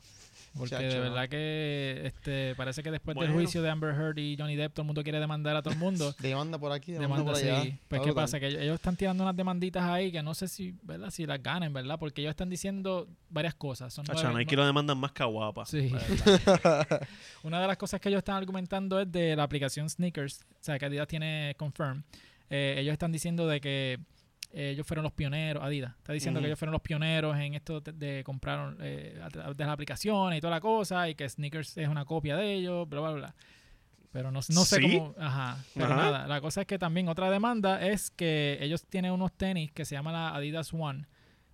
Porque de ¿no? verdad que este parece que después del juicio de Amber Heard y Johnny Depp todo el mundo quiere demandar a todo el mundo. Demanda por aquí, demanda, Demanda, por allá. sí. Pues qué pasa que ellos, están tirando unas demanditas ahí que no sé si, ¿verdad? Si las ganen, ¿verdad? Porque ellos están diciendo varias cosas. Son Chacho, nueve- Nike lo demandan más que a guapa. Sí. Una de las cosas que ellos están argumentando es de la aplicación Sneakers, o sea, que Adidas tiene Confirm. Eh, ellos están diciendo de que eh, ellos fueron los pioneros, Adidas está diciendo que ellos fueron los pioneros en esto de, de comprar eh, de las aplicaciones y toda la cosa, y que Sneakers es una copia de ellos, bla, bla, bla. Pero no, no sé ¿Sí? cómo. Ajá. Pero Ajá. nada, la cosa es que también otra demanda es que ellos tienen unos tenis que se llama la Adidas One,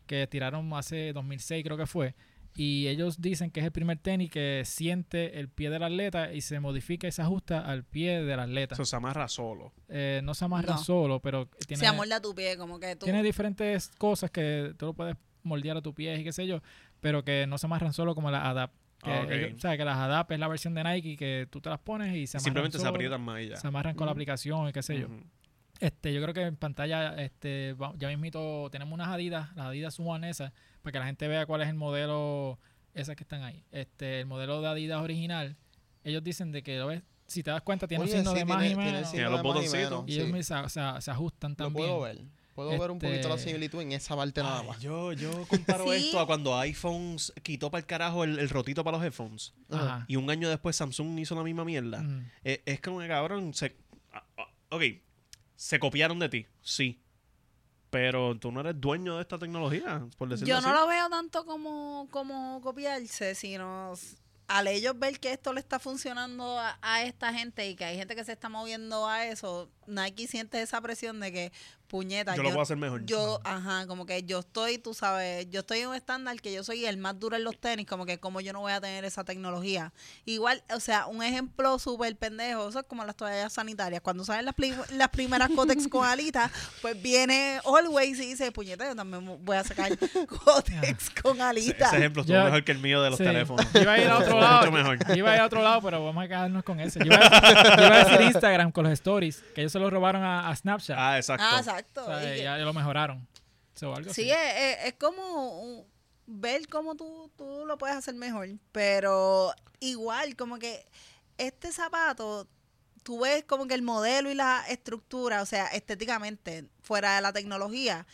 que tiraron hace 2006, creo que fue. Y ellos dicen que es el primer tenis que siente el pie del atleta y se modifica y se ajusta al pie del atleta. Eso se amarra solo. Eh, no se amarra No. solo, pero tiene, Se amolda tu pie, como que tú. tiene diferentes cosas que tú lo puedes moldear a tu pie y qué sé yo, pero que no se amarran solo como las ADAP. Que Ah, ellos- o sea, que las ADAP es la versión de Nike que tú te las pones y se amarran Simplemente se aprietan más y ya. Se amarran con la aplicación y qué sé yo. Este, yo creo que en pantalla, este, ya mismito tenemos unas Adidas, las Adidas One esas, para que la gente vea cuál es el modelo, esas que están ahí. Este, el modelo de Adidas original, ellos dicen de que lo ves, si te das cuenta, tiene un Oye, signo sí, de más tiene- y menos. signo Tiene los botoncitos. Y sí. ellos me- se, se- se ajustan Lo también. puedo ver. Puedo ver un poquito la Este- similitud en esa parte nada más. yo, yo comparo Sí. esto a cuando iPhones quitó para el carajo el, el rotito para los headphones. Ajá. Y un año después Samsung hizo la misma mierda. Mm. Eh, es como que cabrón, se, ah, ah, ok, se copiaron de ti, sí. Pero tú no eres dueño de esta tecnología, por decirlo Yo así. no lo veo tanto como, como copiarse, sino al ellos ver que esto le está funcionando a, a esta gente y que hay gente que se está moviendo a eso, Nike siente esa presión de que, puñeta, Yo lo puedo hacer mejor. yo, ajá, como que yo estoy, tú sabes, yo estoy en un estándar que yo soy el más duro en los tenis, como que como yo no voy a tener esa tecnología. Igual, o sea, un ejemplo súper pendejo, eso es como las toallas sanitarias. Cuando salen las, las primeras Cotex con alitas, pues viene Always y dice, puñeta, yo también voy a sacar Cotex con alitas. ese ejemplo estuvo Yo- mejor que el mío de los Sí. teléfonos. Yo iba a ir a otro lado. mejor. yo iba a ir a otro lado, pero vamos a quedarnos con ese. Yo iba a decir, yo iba a decir Instagram con los stories, que ellos se los robaron a, a Snapchat. Ah, exacto. Ah, exacto. O sea, Y que- ya, lo mejoraron. So, algo Sí, así. es, es- es como un- ver cómo tú, tú lo puedes hacer mejor. Pero igual, como que este zapato, tú ves como que el modelo y la estructura, o sea, estéticamente, fuera de la tecnología.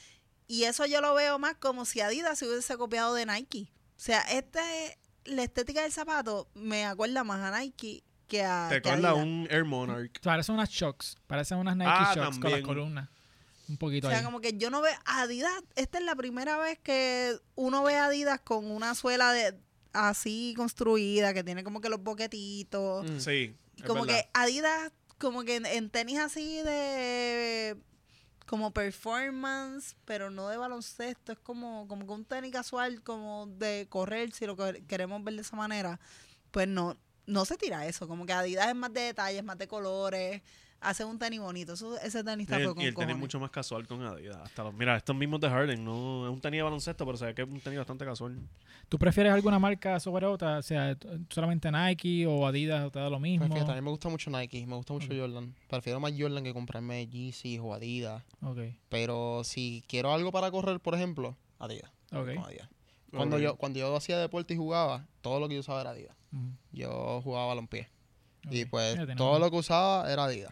Y eso yo lo veo más como si Adidas se hubiese copiado de Nike. O sea, este, la estética del zapato me acuerda más a Nike que a, Te que a acuerdas Adidas. un Air Monarch. Parecen unas shocks. Parecen unas Nike Ah, shocks con las también. Un poquito O sea, ahí. como que yo no veo Adidas. Esta es la primera vez que uno ve Adidas con una suela de así construida, que tiene como que los boquetitos. Mm. Sí. Es como verdad. que Adidas como que en, en tenis así de como performance, pero no de baloncesto, es como, como que un tenis casual, como de correr, si lo que- queremos ver de esa manera, pues no, no se tira eso, como que Adidas es más de detalles, más de colores, hace un tenis bonito, eso, ese Y fue el, con y el tenis mucho más casual con Adidas. Hasta los- mira, estos mismos de Harden, no es un tenis de baloncesto, pero ve que es un tenis bastante casual. ¿Tú prefieres alguna marca sobre otra? O sea, solamente Nike o Adidas, o te da lo mismo. Pues fíjate, a mí me gusta mucho Nike, me gusta mucho Jordan. Prefiero más Jordan que comprarme Yeezy o Adidas. Ok, Pero si quiero algo para correr, por ejemplo, Adidas. ok. Con Adidas. Cuando, yo, cuando yo hacía deporte y jugaba, todo lo que yo usaba era Adidas. Ujú, Yo jugaba balompié. Y pues todo lo que usaba era Adidas.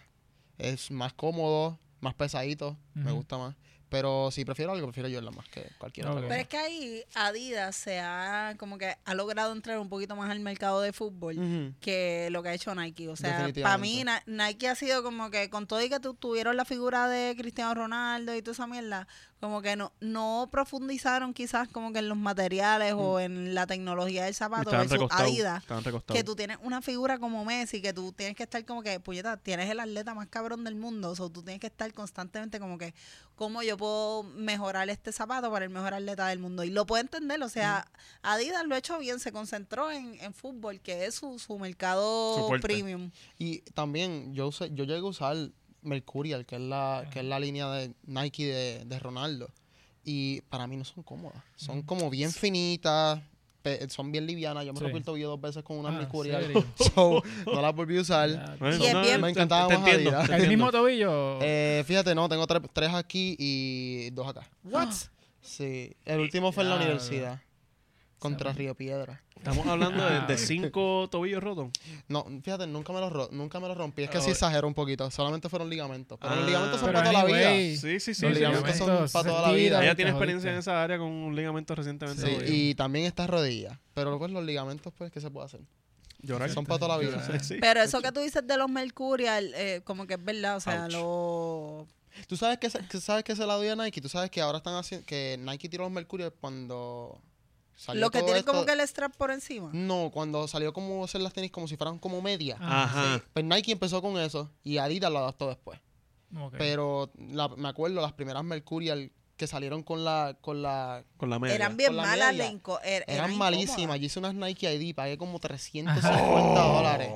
Es más cómodo, más pesadito, me gusta más. Pero si prefiero algo, prefiero Jordan más que cualquier Ok. otra Pero es que ahí Adidas se ha como que ha logrado entrar un poquito más al mercado de fútbol que lo que ha hecho Nike. O sea, para mí Nike ha sido como que con todo y que tu- tuvieron la figura de Cristiano Ronaldo y toda esa mierda, como que no, no profundizaron quizás como que en los materiales o en la tecnología del zapato versus. Adidas. Que tú tienes una figura como Messi, que tú tienes que estar como que, puñeta, tienes el atleta más cabrón del mundo. O sea, tú tienes que estar constantemente como que, ¿cómo yo puedo mejorar este zapato para el mejor atleta del mundo? Y lo puedo entender, o sea, Adidas lo ha hecho bien, se concentró en, en fútbol, que es su, su mercado Su premium. Y también yo usé- yo llegué a usar Mercurial, que es la, que es la línea de Nike de, de Ronaldo. Y para mí no son cómodas. Son como bien finitas, pe- son bien livianas. Yo me Sí. rompí el tobillo dos veces con una Ah, Mercurial. so, no las volví a usar. Bueno, Y es bien- Me encantaba te más entiendo, te ¿El entiendo. mismo tobillo? Eh, fíjate, no, tengo tres, tres aquí y dos acá. ¿What? Sí, el último fue en la universidad. Contra Sabe. Río Piedra. Estamos hablando de, cinco tobillos rotos. No, fíjate, nunca me los, ro- nunca me los rompí. Es que Oh. sí exagero un poquito. Solamente fueron ligamentos. Pero los Ah. ligamentos son para toda la vida. Sí, sí, sí. Los sí. ligamentos son ligamentos para toda la vida. Ella tiene experiencia en esa área con un ligamento recientemente. Sí, y también estas rodillas. Pero pues los ligamentos, pues, ¿qué se puede hacer? Llorar. Son para toda la vida. Sí, sí. Pero eso que tú dices de los Mercurial, eh, como que es verdad, o sea, Ouch. lo... ¿Tú sabes que, se- que sabes que se la dio a Nike? ¿Tú sabes que ahora están haciendo... Que Nike tiró los Mercurial cuando salió Lo que tiene esto- como que el strap por encima. No, cuando salió como hacer las tenis como si fueran como media. Ah, Ajá. Pues Nike empezó con eso y Adidas lo adaptó después. Pero la- me acuerdo las primeras Mercurial que salieron con la... Con la Con la media. Eran bien la malas, media. er- eran incómodas. malísimas. Yo hice unas Nike ID, pagué como 350 dólares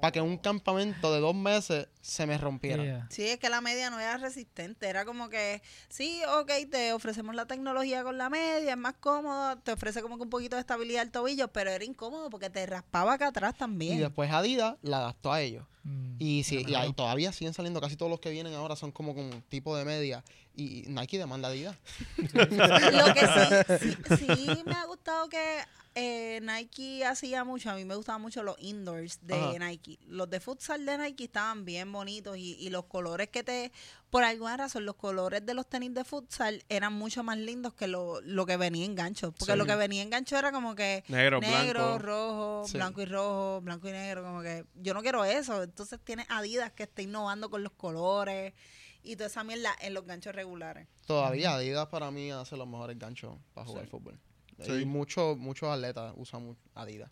para que un campamento de dos meses se me rompiera. Yeah. Sí, es que la media no era resistente, era como que, sí, ok, te ofrecemos la tecnología con la media, es más cómodo, te ofrece como que un poquito de estabilidad al tobillo, pero era incómodo porque te raspaba acá atrás Y también. después Adidas la adaptó a ellos. Mm, Y, sí, y ahí todavía siguen saliendo, casi todos los que vienen ahora son como con un tipo de media. Y Nike demanda a Adidas. Lo que sí, sí, sí me ha gustado que eh, Nike hacía mucho, a mí me gustaban mucho los indoors de Ajá. Nike. Los de futsal de Nike estaban bien bonitos y, y los colores que te, por alguna razón, los colores de los tenis de futsal eran mucho más lindos que lo, lo que venía en gancho. Porque Sí. lo que venía en gancho era como que Negro, negro, blanco. rojo, Sí. blanco y rojo, blanco y negro, como que yo no quiero eso. Entonces tienes Adidas que está innovando con los colores y toda esa mierda en los ganchos regulares. Todavía Adidas para mí hace los mejores ganchos para jugar fútbol. Sí. Y muchos muchos atletas usan Adidas.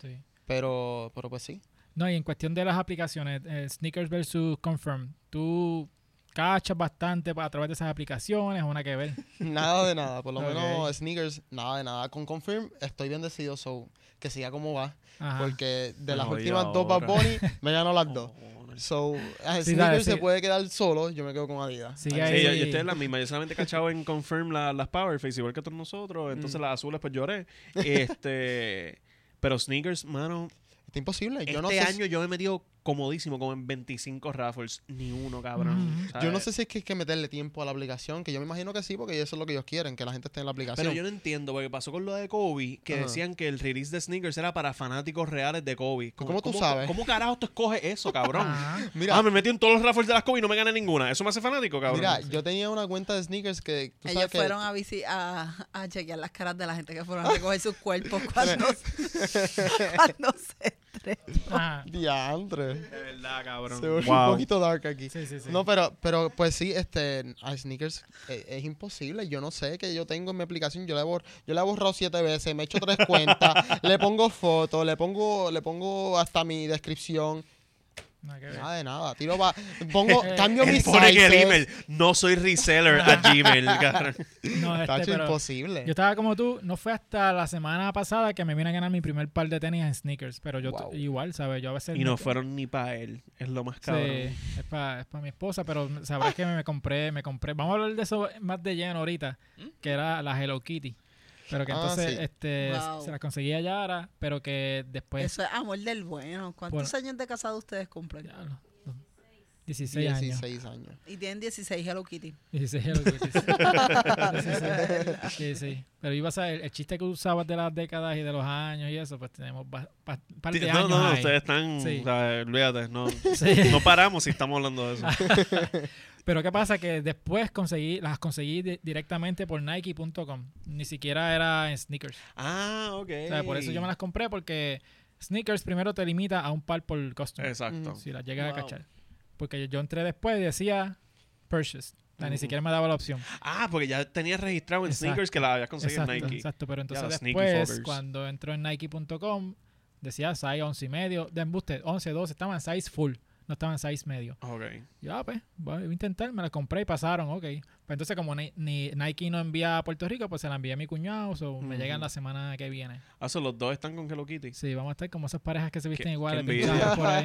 sí. Pero, pero pues sí. No, y en cuestión de las aplicaciones, eh, Sneakers versus Confirm, ¿tú cachas bastante a través de esas aplicaciones o nada que ver? Nada de nada. Por lo menos sneakers, nada de nada. Con Confirm estoy bien decidido, so que siga como va. Ajá. Porque de las últimas dos Bad. Bunny, me ganó las dos. Cojones. So, a Sí, Sneakers dale, se sí. puede quedar solo, yo me quedo con Adidas. Sigue Ahí Sí, yo, estoy en la misma. Yo solamente he cachado en Confirm la- las Powerface, igual que todos nosotros. Entonces Mm. las azules, pues lloré. Este. Pero sneakers, mano. Está imposible. Yo este no sé si- año yo me he metido comodísimo, como en 25 raffles. Ni uno, cabrón. Yo no sé si es que hay que meterle tiempo a la aplicación, que yo me imagino que sí, porque eso es lo que ellos quieren, que la gente esté en la aplicación. Pero yo no entiendo, porque pasó con lo de Kobe, que decían que el release de sneakers era para fanáticos reales de Kobe. ¿Cómo tú sabes? ¿Cómo carajo tú escoges eso, cabrón? Ajá. Mira, ah, me metí en todos los raffles de las Kobe y no me gané ninguna. ¿Eso me hace fanático, cabrón? mira, yo tenía una cuenta de sneakers que tú Ellos sabes que fueron a, a, a chequear las caras de la gente que fueron a recoger sus cuerpos cuando, cuando se diantre. De verdad, cabrón. Se volvió un Wow. poquito dark aquí. Sí, sí, sí. No, pero, pero pues sí, este, a sneakers eh, es imposible. Yo no sé que yo tengo en mi aplicación, yo la he, bor- yo la he borrado siete veces, me he hecho tres cuentas, le pongo fotos, le pongo, le pongo hasta mi descripción. Nada que ver. Nada de nada. Tiro pa- pongo, cambio mis pone en el email, no soy reseller a Gmail. cabrón. No, este, Tacho, pero imposible. yo estaba como tú, no fue hasta la semana pasada que me vine a ganar mi primer par de tenis en sneakers, pero yo Wow. igual, ¿sabes? Yo a veces... y no fueron ni para él. Es lo más Sí, cabrón. es para mi esposa, pero sabrás que me compré, me compré, vamos a hablar de eso más de lleno ahorita, que era la Hello Kitty. Pero que Ah, entonces sí. este, Wow. se la conseguí a Yara, pero que después... Eso es amor del bueno. ¿Cuántos Bueno. años de casado ustedes cumplen? Ya, los- los 16 años. 16 años. Y tienen 16 Hello Kitty. 16 Hello Kitties. sí, sí. Pero iba a ser el, chiste que usabas de las décadas y de los años y eso, pues tenemos un par de Sí, años no, no, ahí. ustedes están. Sí. o sea, olvídate, no, Sí. no paramos si estamos hablando de eso. Pero ¿qué pasa? Que después conseguí, las conseguí di- directamente por Nike.com. Ni siquiera era en sneakers. Ah, ok. O sea, por eso yo me las compré porque sneakers primero te limita a un par por customer. Exacto. Si las llegas Wow. a cachar. Porque yo entré después y decía. O sea, ni siquiera me daba la opción. Ah, porque ya tenías registrado en Exacto. Sneakers que la habías conseguido Exacto, en Nike. exacto. Pero entonces después, cuando entró en Nike.com, decía size 11 y medio. De embuste, 11, 12. Estaban en size full. No estaban en size medio. Ok. Yo, ah, pues, voy a intentar. Me las compré y pasaron. Ok. Pues entonces, como ni, ni Nike no envía a Puerto Rico, pues se la envié a mi cuñado. O me Ujú. llegan la semana que viene. Ah, so, los dos están con Hello Kitty. Sí, vamos a estar como esas parejas que se visten Qué- iguales. qué envidia. por ahí.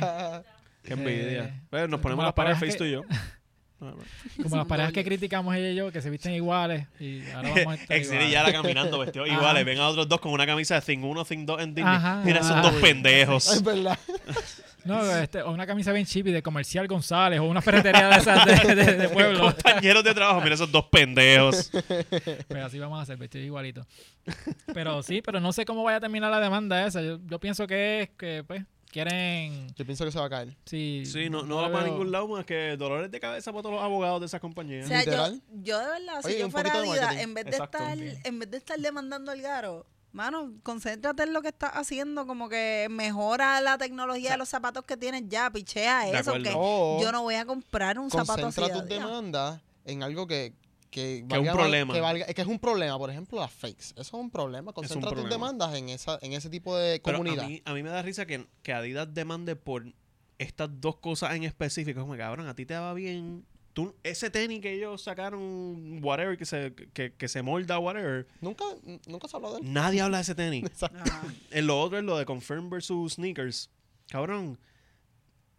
Qué Eh, envidia. Bueno, nos como ponemos las parejas face tú y yo. Como las parejas que criticamos ella y yo, que se visten iguales. Y ahora vamos a estar Exiri y iguales. Yara caminando vestidos Ajá. iguales. Ven a otros dos con una camisa de Thing 1, Thing 2 en Disney. Ajá, Mira esos ajá. dos pendejos. Es verdad. No, este, o una camisa bien chippy de Comercial González o una ferretería de esas de, de- de pueblo. Compañeros de trabajo, mira esos dos pendejos. Pues así vamos a hacer, vestido igualito. Pero sí, pero no sé cómo vaya a terminar la demanda esa. Yo, yo pienso que es que, pues, quieren... Yo pienso que se va a caer. Sí, Sí, no, no va para ningún lado más que dolores de cabeza para todos los abogados de esas O compañías. sea, yo, de verdad, si Oye, yo fuera marketing. en vez de Exacto. estar, en vez de estar demandando al Garo, mano, concéntrate en lo que estás haciendo, como que mejora la tecnología de los zapatos que tienes ya, pichea eso, que O yo no voy a comprar un zapato así. concentra tus demandas en algo que que, Que es un valga- problema. que, valga- que es un problema por ejemplo las fakes eso es un problema concentra tus problema. demandas en esa en ese tipo de Pero comunidad a mí, a mí me da risa que, que Adidas demande por estas dos cosas en específico. Como cabrón, a ti te va bien. Tú, ese tenis que ellos sacaron, whatever, que se, que, que se molda, whatever. nunca nunca se habló de él Nadie habla de ese tenis. En lo otro es lo de Confirm versus Sneakers. Cabrón,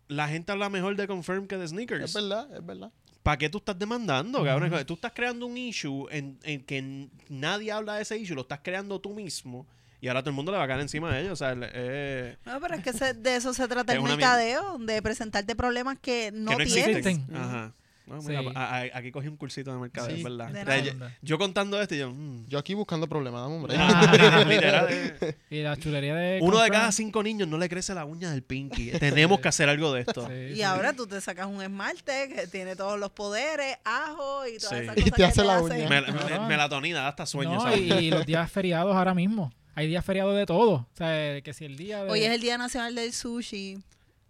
la gente habla mejor de Confirm que de es Sneakers. verdad es verdad ¿Para qué tú estás demandando, cabrón? Tú estás creando un issue en, en que nadie habla de ese issue, lo estás creando tú mismo. Y ahora todo el mundo le va a caer encima de ellos. O sea, eh, No, pero es que se- de eso se trata Es el mercadeo, de presentarte problemas que no, que no tienes. existen. Ajá. No, mira, Sí. a- a- aquí cogí un cursito de mercado, Sí, es verdad. de O sea, nada. yo, yo contando esto y yo... mm. yo aquí buscando problemas dame break. Ah. Literal, eh. Y la chulería de... Uno de cada cinco niños no le crece la uña del pinky. Tenemos que hacer algo de esto. Sí, Y sí. ahora tú te sacas un esmalte que tiene todos los poderes, ajo y todas Sí. esas Y cosas te que hace la hacen. uña. Mel- melatonina, hasta sueño. No, ¿sabes? y, y los días feriados ahora mismo. Hay días feriados de todo. O sea, que si el día de... Hoy es el Día Nacional del Sushi.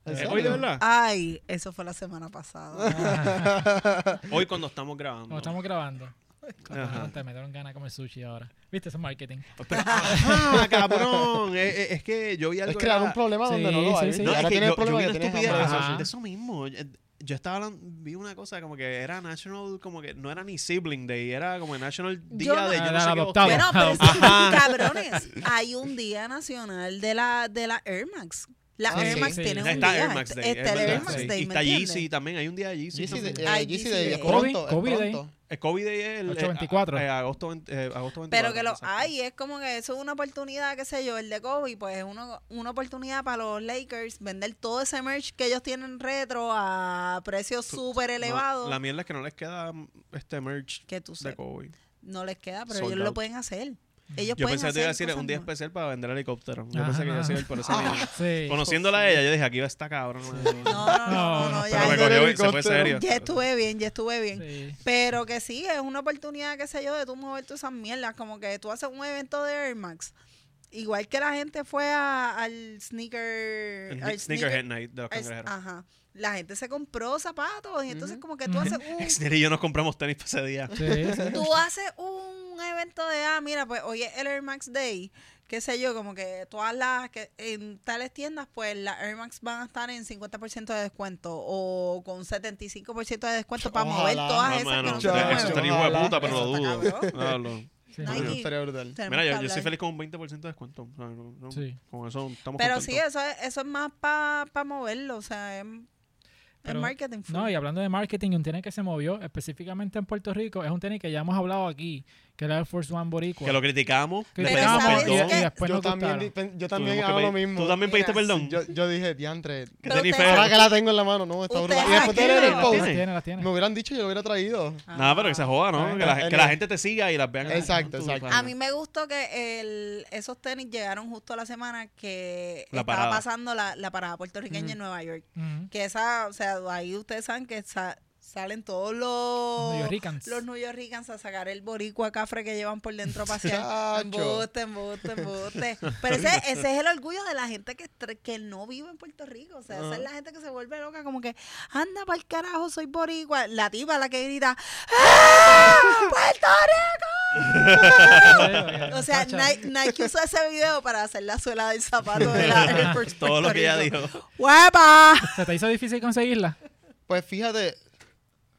¿En Eh? Hoy de verdad. Ay, eso fue la semana pasada. Ah, Hoy cuando estamos grabando. como estamos grabando. Ajá. Te metieron ganas de comer sushi ahora. ¿Viste? Eso es marketing. Pero- ajá, cabrón. Es, es- es que yo vi algo. es crear un problema donde Sí, no lo hay sí, sí. y No, es ahora que tienes el yo, yo problema vi que una tienes estupidez hambre. de eso, de eso mismo. Yo, yo estaba hablando, vi una cosa como que era National, como que no era ni Sibling Day, era como National Día no- de yo no sé qué adoptado. hostia. Bueno, pero es que, Ajá. cabrones, hay un Día Nacional de la, de la Air Max. La Ah, Air Max tiene un Está día. Air Max Day. Está es el Air Max sí. Day, Y ¿me está? Yeezy también, hay un día de Yeezy. Yeezy de- eh, pronto, pronto. El COVID Day es el 824. eh, agosto, 20 eh, agosto 24. Pero que lo hay, es como que eso es una oportunidad, qué sé yo, el de Kobe, pues es uno- una oportunidad para los Lakers vender todo ese merch que ellos tienen retro a precios súper No, elevados. la mierda es que no les queda este merch que tú de Kobe. no les queda, pero Sold ellos lo out. pueden hacer. Ellos Yo pensé que te iba a decir un día nuevas. especial para vender helicóptero. Yo Ajá. pensé que iba a ser por ese. Sí. Conociéndola a ella, yo dije, aquí va esta cabrón. No, no, no, no, No, ya, Pero me ya- cogió, se fue helicóptero. serio. ya estuve bien, ya estuve bien. Sí. Pero que sí, es una oportunidad, qué sé yo, de tú mover todas esas mierdas. Como que tú haces un evento de Air Max. Igual que la gente fue a- al sneaker... Al Sneakerhead Night de los cangrejeros. ajá. La gente se compró zapatos y entonces como que tú haces un... Exner y yo nos compramos tenis para ese día. Sí, sí. Tú haces un evento de, ah, mira, pues hoy es el Air Max Day, qué sé yo, como que todas las, que en tales tiendas, pues las Air Max van a estar en 50% de descuento o con 75% de descuento para mover Ojalá. todas No, esas que mano, no se Eso estaría hijo de puta, pero lo dudo. No, lo- Sí. Nike. Mira, que yo, yo soy feliz con un 20% de descuento. O sea, no- no- Sí. Con eso estamos Pero contentos. sí, eso es, eso es más para moverlo, o sea, es, Pero- marketing. full. No, y hablando de marketing, un tenis que se movió específicamente en Puerto Rico es un tenis que ya hemos hablado aquí, que era el Force One Boricua. Que lo criticamos, Que le pedimos ¿sabes perdón. qué? y después yo nos también, gustaron. yo también Tuvimos que hago lo pedir- mismo. ¿Tú también pediste Mira, perdón? Yo, yo dije, diantre. Que Pero tenis ustedes- feo. Ahora que la tengo en la mano, no, está Ustedes brutal. Y después de aquí leer el las post, tiene, las tiene. me hubieran dicho, yo lo hubiera traído. Nada, pero que se joda, ¿no? Ah, Que la, que la gente te siga y las vean. Exacto, exacto. A mí me gustó que el, esos tenis llegaron justo a la semana que La estaba parada. pasando la, la parada puertorriqueña en Nueva York. Ujú. Que esa, o sea, ahí ustedes saben que sa- salen todos los... New Yorkers. Los New Yorkers a sacar el boricua cafre que llevan por dentro para hacer Chacho. embuste, embuste, embuste. Pero ese, ese es el orgullo de la gente que, que no vive en Puerto Rico. O sea, esa es la gente que se vuelve loca, como que, anda para el carajo, soy boricua. La tipa la que grita, ¡Ah! ¡Puerto Rico! O sea. Nike, Nike usó ese video para hacer la suela del zapato de la Air Force Todo lo que ella dijo. ¡Huepa! ¿Se te hizo difícil conseguirla? Pues fíjate,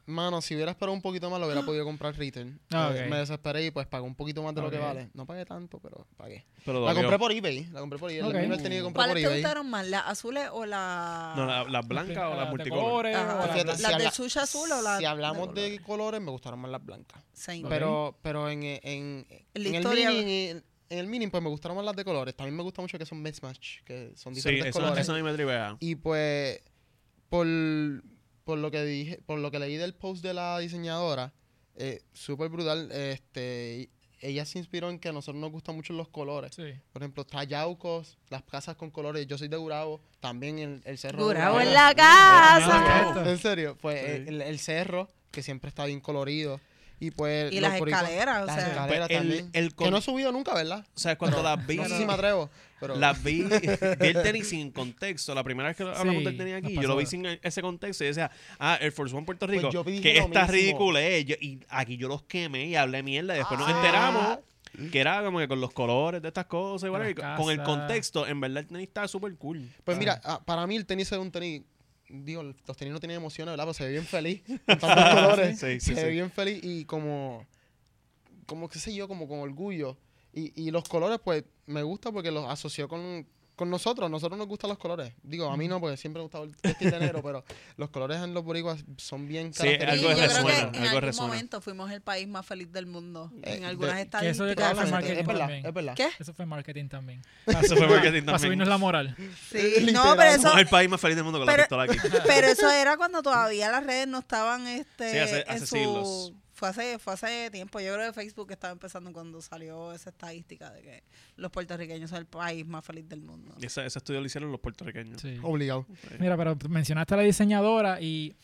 mano, si hubiera esperado un poquito más, lo hubiera podido comprar retail. Ah, Eh, ok. Me desesperé y pues pagué un poquito más de lo que vale. No pagué tanto, pero pagué. Pero La compré por eBay. La compré por eBay. Ok. El mismo tenía que comprar ¿Cuáles por te eBay. gustaron más, las azules o las...? No, la- las blancas o las de multicolor. colores, Ajá. o las Fíjate, blancas. si ¿Las de sushi azul o las Si hablamos de de colores, me gustaron más las blancas. Pero, pero en, en, En en la el historia- mini, en, en el mini, pues me gustaron más las de colores. También me gusta mucho que son mismatch, que son Sí, diferentes eso, colores. eso a mí me. Y pues, por, por lo que dije, por lo que leí del post de la diseñadora, eh, súper brutal. Este, ella se inspiró en que a nosotros nos gustan mucho los colores. Sí. Por ejemplo, está Yaucos, las casas con colores. Yo soy de Gurabo, también el, el cerro. Gurabo en la casa. En serio, pues Sí. el, el cerro, que siempre está bien colorido. Y pues. Y las escaleras, o Las sea. escaleras Pues el- también. el que con- no he subido nunca, ¿verdad? O sea, cuando las vi, No sé si me atrevo. Pero las vi, vi el tenis sin contexto. La primera vez que hablamos Sí, del tenis aquí, yo lo vi sin ese contexto y decía, ah, Air Force One Puerto Pues Rico, que lo esta mismo. ridícula es. Yo- y aquí yo los quemé y hablé mierda. Y después nos Ah. enteramos que era como que con los colores de estas cosas, y con el contexto, en verdad el tenis está súper cool. Pues Ah. mira, ah, para mí el tenis es un tenis. Digo, los tenis no tienen emociones, ¿verdad? Pero se ve bien feliz. Con tantos colores. Sí, sí, se ve bien feliz y como. Como qué sé yo, como con orgullo. Y, y los colores, pues, me gusta porque los asoció con, con nosotros. Nosotros nos gustan los colores. Digo, a mí no, porque siempre me gustaba el vestir de negro, pero los colores en los boricuas son bien Sí, característicos. algo yo creo resuena, que en algo algún resuena. momento fuimos el país más feliz del mundo. Eh, En algunas de- eso de estadísticas. que fue marketing Es verdad, también. es verdad. ¿Qué? Eso fue marketing también. Eso fue marketing Para también. subirnos la moral. Sí, no, pero eso, Somos el país más feliz del mundo con la Pero- pistola aquí. pero eso era cuando todavía las redes no estaban este, Sí, hace- en su... siglos. Fue hace, fue hace tiempo. Yo creo que Facebook estaba empezando cuando salió esa estadística de que los puertorriqueños son el país más feliz del mundo. Y ese, ese estudio lo hicieron los puertorriqueños. Sí. Obligado. Mira, pero mencionaste a la diseñadora y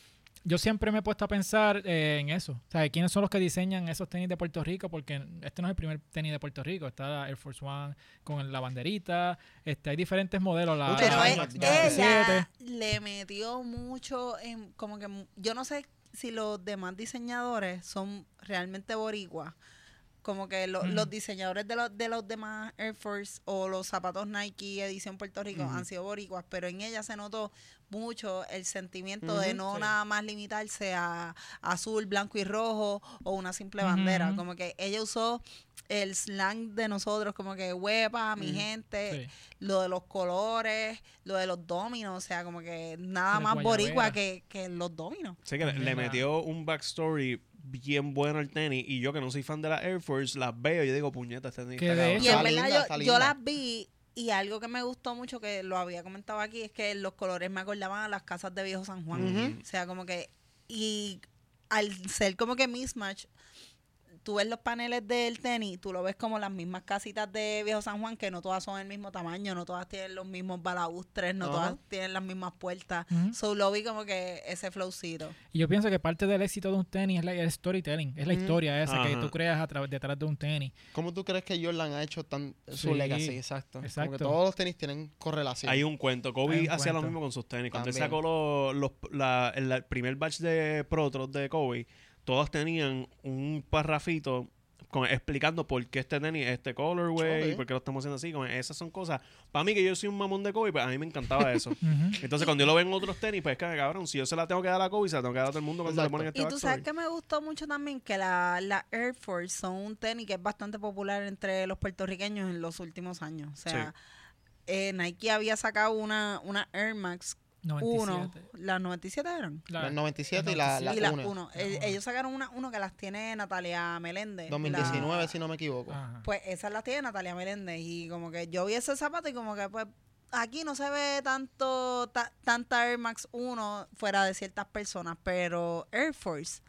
yo siempre me he puesto a pensar eh, en eso. O sea, ¿quiénes son los que diseñan esos tenis de Puerto Rico? Porque este no es el primer tenis de Puerto Rico. Está la Air Force One con la banderita. Este, hay diferentes modelos. La, Pero la e- Max Max ella 27. le metió mucho en como que yo no sé si los demás diseñadores son realmente boricuas. Como que lo- los diseñadores de los, de los demás Air Force o los zapatos Nike edición Puerto Rico han sido boricuas, pero en ella se notó mucho el sentimiento de no sí. nada más limitarse a azul, blanco y rojo o una simple bandera. Como que ella usó el slang de nosotros, como que huepa, mi gente, Sí. lo de los colores, lo de los dominos, o sea, como que nada Sí, más boricua que, que los dominos. Sé que le- metió un backstory bien bueno al tenis y yo que no soy fan de la Air Force las veo y yo digo puñeta este tenis Que está cabrón". Y en verdad yo, yo las vi y algo que me gustó mucho, que lo había comentado aquí, es que los colores me acordaban a las casas de Viejo San Juan. O sea, como que, y al ser como que mismatch, tú ves los paneles del tenis, tú lo ves como las mismas casitas de Viejo San Juan, que no todas son el mismo tamaño, no todas tienen los mismos balaustres, no todas tienen las mismas puertas. Ujú. So lo vi como que ese flowcito. Y yo pienso que parte del éxito de un tenis es la- el storytelling. Es la historia esa que tú creas a través detrás de un tenis. ¿Cómo tú crees que Jordan ha hecho tan su Sí, legacy? Exacto. Como exacto. que todos los tenis tienen correlación. Hay un cuento. Kobe hacía lo mismo con sus tenis. Cuando él sacó los, los- la- el, el primer batch de Pro Trots de Kobe, todos tenían un parrafito con- explicando por qué este tenis es este colorway, Ok. por qué lo estamos haciendo así. Con, esas son cosas. Para mí, que yo soy un mamón de Kobe, pues a mí me encantaba eso. Entonces, cuando yo lo veo en otros tenis, pues es que cabrón, si yo se la tengo que dar a Kobe, se la tengo que dar a todo el mundo cuando le ponen este Y tú sabes que me gustó mucho también que la, la Air Force son un tenis que es bastante popular entre los puertorriqueños en los últimos años. O sea, eh, Nike había sacado una, una Air Max 1, 97. las 97 eran. La- La 97 y la, la y las 1. 1. La uno. Ellos sacaron una uno que las tiene Natalia Meléndez. 2019, La- si no me equivoco. Ajá. Pues esas las tiene Natalia Meléndez. Y como que yo vi ese zapato y como que pues aquí no se ve tanto ta- tanta Air Max 1 fuera de ciertas personas, pero Air Force,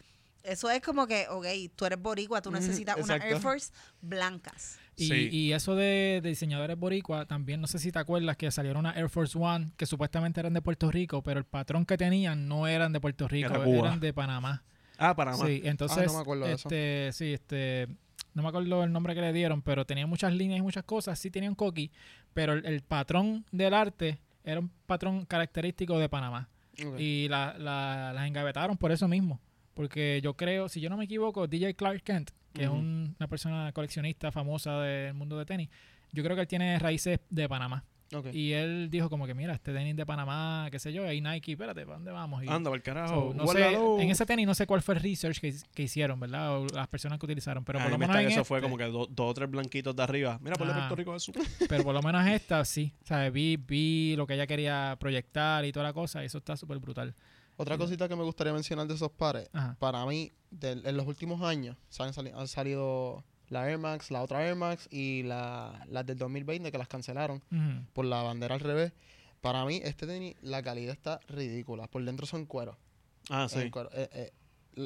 eso es como que, ok, tú eres boricua, tú necesitas una exacto. Air Force blancas. Y, Sí. y eso de, de diseñadores boricua, también no sé si te acuerdas que salieron una Air Force One que supuestamente eran de Puerto Rico, pero el patrón que tenían no eran de Puerto Rico, Era eran de Panamá. Ah, para más. Sí, entonces, me acuerdo de eso. este, sí, este, no me acuerdo el nombre que le dieron, pero tenía muchas líneas y muchas cosas, sí tenían coqui, pero el, el patrón del arte era un patrón característico de Panamá. Y la, la- las engavetaron por eso mismo. Porque yo creo, si yo no me equivoco, DJ Clark Kent, que es un- una persona coleccionista famosa del mundo de tenis, yo creo que él tiene raíces de Panamá. Y él dijo como que, mira, este tenis de Panamá, qué sé yo, ahí Nike, espérate, ¿para dónde vamos? Y, Anda, por carajo. so, no sé, en ese tenis no sé cuál fue el research que, que hicieron, ¿verdad? O las personas que utilizaron. Pero a por lo me menos en eso fue este- como que do- dos o tres blanquitos de arriba. Mira, por Ah. Puerto Rico eso. Pero por lo menos esta sí. O sea, vi, vi lo que ella quería proyectar y toda la cosa. Y eso está súper brutal. Otra cosita que me gustaría mencionar de esos pares. Ajá. Para mí, en los últimos años, se han, sali- han salido la Air Max, la otra Air Max y la, las del 2020 que las cancelaron por la bandera al revés. Para mí, este tenis, la calidad está ridícula. Por dentro son cuero. Ah, sí. cuero. Eh, eh,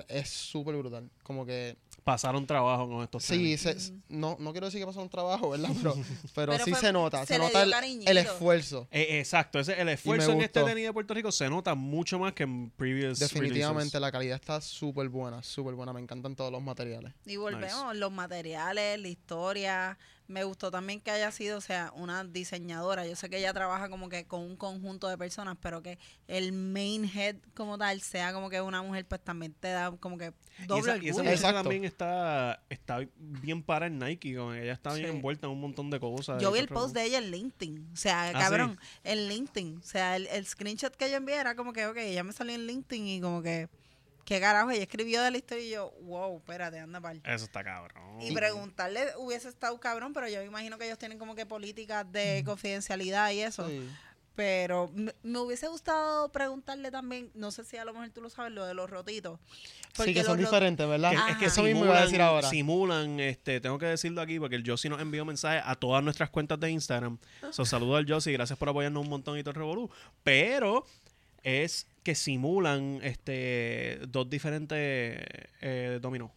es súper brutal. Como que Pasaron trabajo con estos Sí, tenis. se- no, no quiero decir que pasó un trabajo, ¿verdad? Pero, pero, Pero sí fue- se nota, se se, nota el, el esfuerzo. Eh, exacto, ese, el esfuerzo en este tenis de Puerto Rico se nota mucho más que en previous Definitivamente releases. la calidad está súper buena, súper buena. Me encantan todos los materiales. Y volvemos, los materiales, la historia. Me gustó también que haya sido, o sea, una diseñadora. Yo sé que ella trabaja como que con un conjunto de personas, pero que el main head como tal sea como que una mujer, pues también te da como que Y doble esa, y esa Exacto. también está, está bien para en Nike. Como ella está bien Sí. envuelta en un montón de cosas. Yo y vi el post de ella en LinkedIn. O sea, Ah, cabrón, en LinkedIn. O sea, el, el screenshot que yo envié era como que, ok, ella me salió en LinkedIn y como que, ¿qué carajo? Ella escribió de la historia y yo, wow, espérate, anda pal. Eso está cabrón. Y preguntarle hubiese estado cabrón, pero yo me imagino que ellos tienen como que políticas de confidencialidad y eso. Sí. Pero me, me hubiese gustado preguntarle también, no sé si a lo mejor tú lo sabes, lo de los rotitos. Sí, que son diferentes, ¿verdad? Que- es que Eso mismo iba a decir ahora. Simulan, este, tengo que decirlo aquí porque el Josie nos envió mensajes a todas nuestras cuentas de Instagram. So, saludo al Josie, gracias por apoyarnos un montón y todo el revolú. Pero es que simulan este dos diferentes eh, dominó.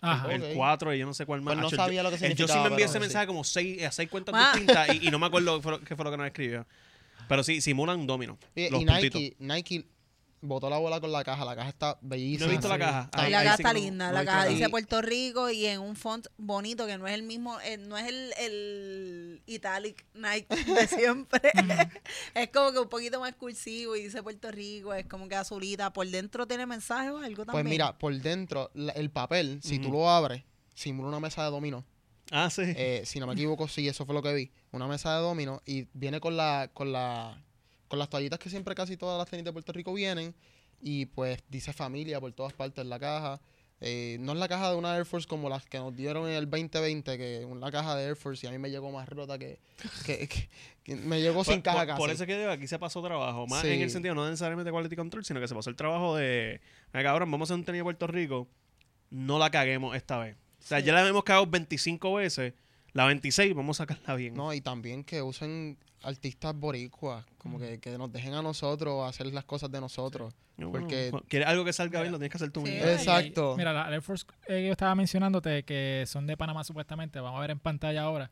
Ajá. El Ok. 4 y yo no sé cuál más. Pues no sabía lo que el Josie significaba, me pero ese sí. mensaje como seis, a seis cuentas Ah. distintas y, y no me acuerdo qué fue, lo- qué fue lo que nos escribió. Pero sí, simulan domino. Y, los y puntitos. Nike, Nike botó la bola con la caja. La caja está bellísima. No he visto la caja. Ahí- la caja está linda, no la caja dice. Puerto Rico y en un font bonito que no es el mismo, eh, no es el, el italic Nike de siempre. es como que un poquito más cursivo y dice Puerto Rico, es como que azulita. Por dentro tiene mensaje o algo también. Pues mira, por dentro, la- el papel, si tú lo abres, simula una mesa de dominó. Ah, sí. Eh, si no me equivoco, sí, eso fue lo que vi. Una mesa de dominó y viene con la, con la, con las toallitas que siempre casi todas las tenis de Puerto Rico vienen. Y pues dice familia por todas partes en la caja. Eh, no es la caja de una Air Force como las que nos dieron en el 2020, que una caja de Air Force y a mí me llegó más rota que, que, que- que me llegó sin por, caja por- casi. por eso es que digo, aquí se pasó trabajo. Más Sí. en el sentido, no necesariamente quality control, sino que se pasó el trabajo de. "Mira, cabrón, vamos a hacer un tenis de Puerto Rico. No la caguemos esta vez. O sea, Sí. ya la hemos cagado 25 veces. La 26, vamos a sacarla bien. No, y también que usen artistas boricuas, como que, que nos dejen a nosotros hacer las cosas de nosotros. No, porque- bueno, ¿Quieres algo que salga bien? Lo tienes que hacer tú Sí. mismo. Eh, Exacto. Y, mira, la Air Force eh, que yo estaba mencionándote que son de Panamá supuestamente, vamos a ver en pantalla ahora.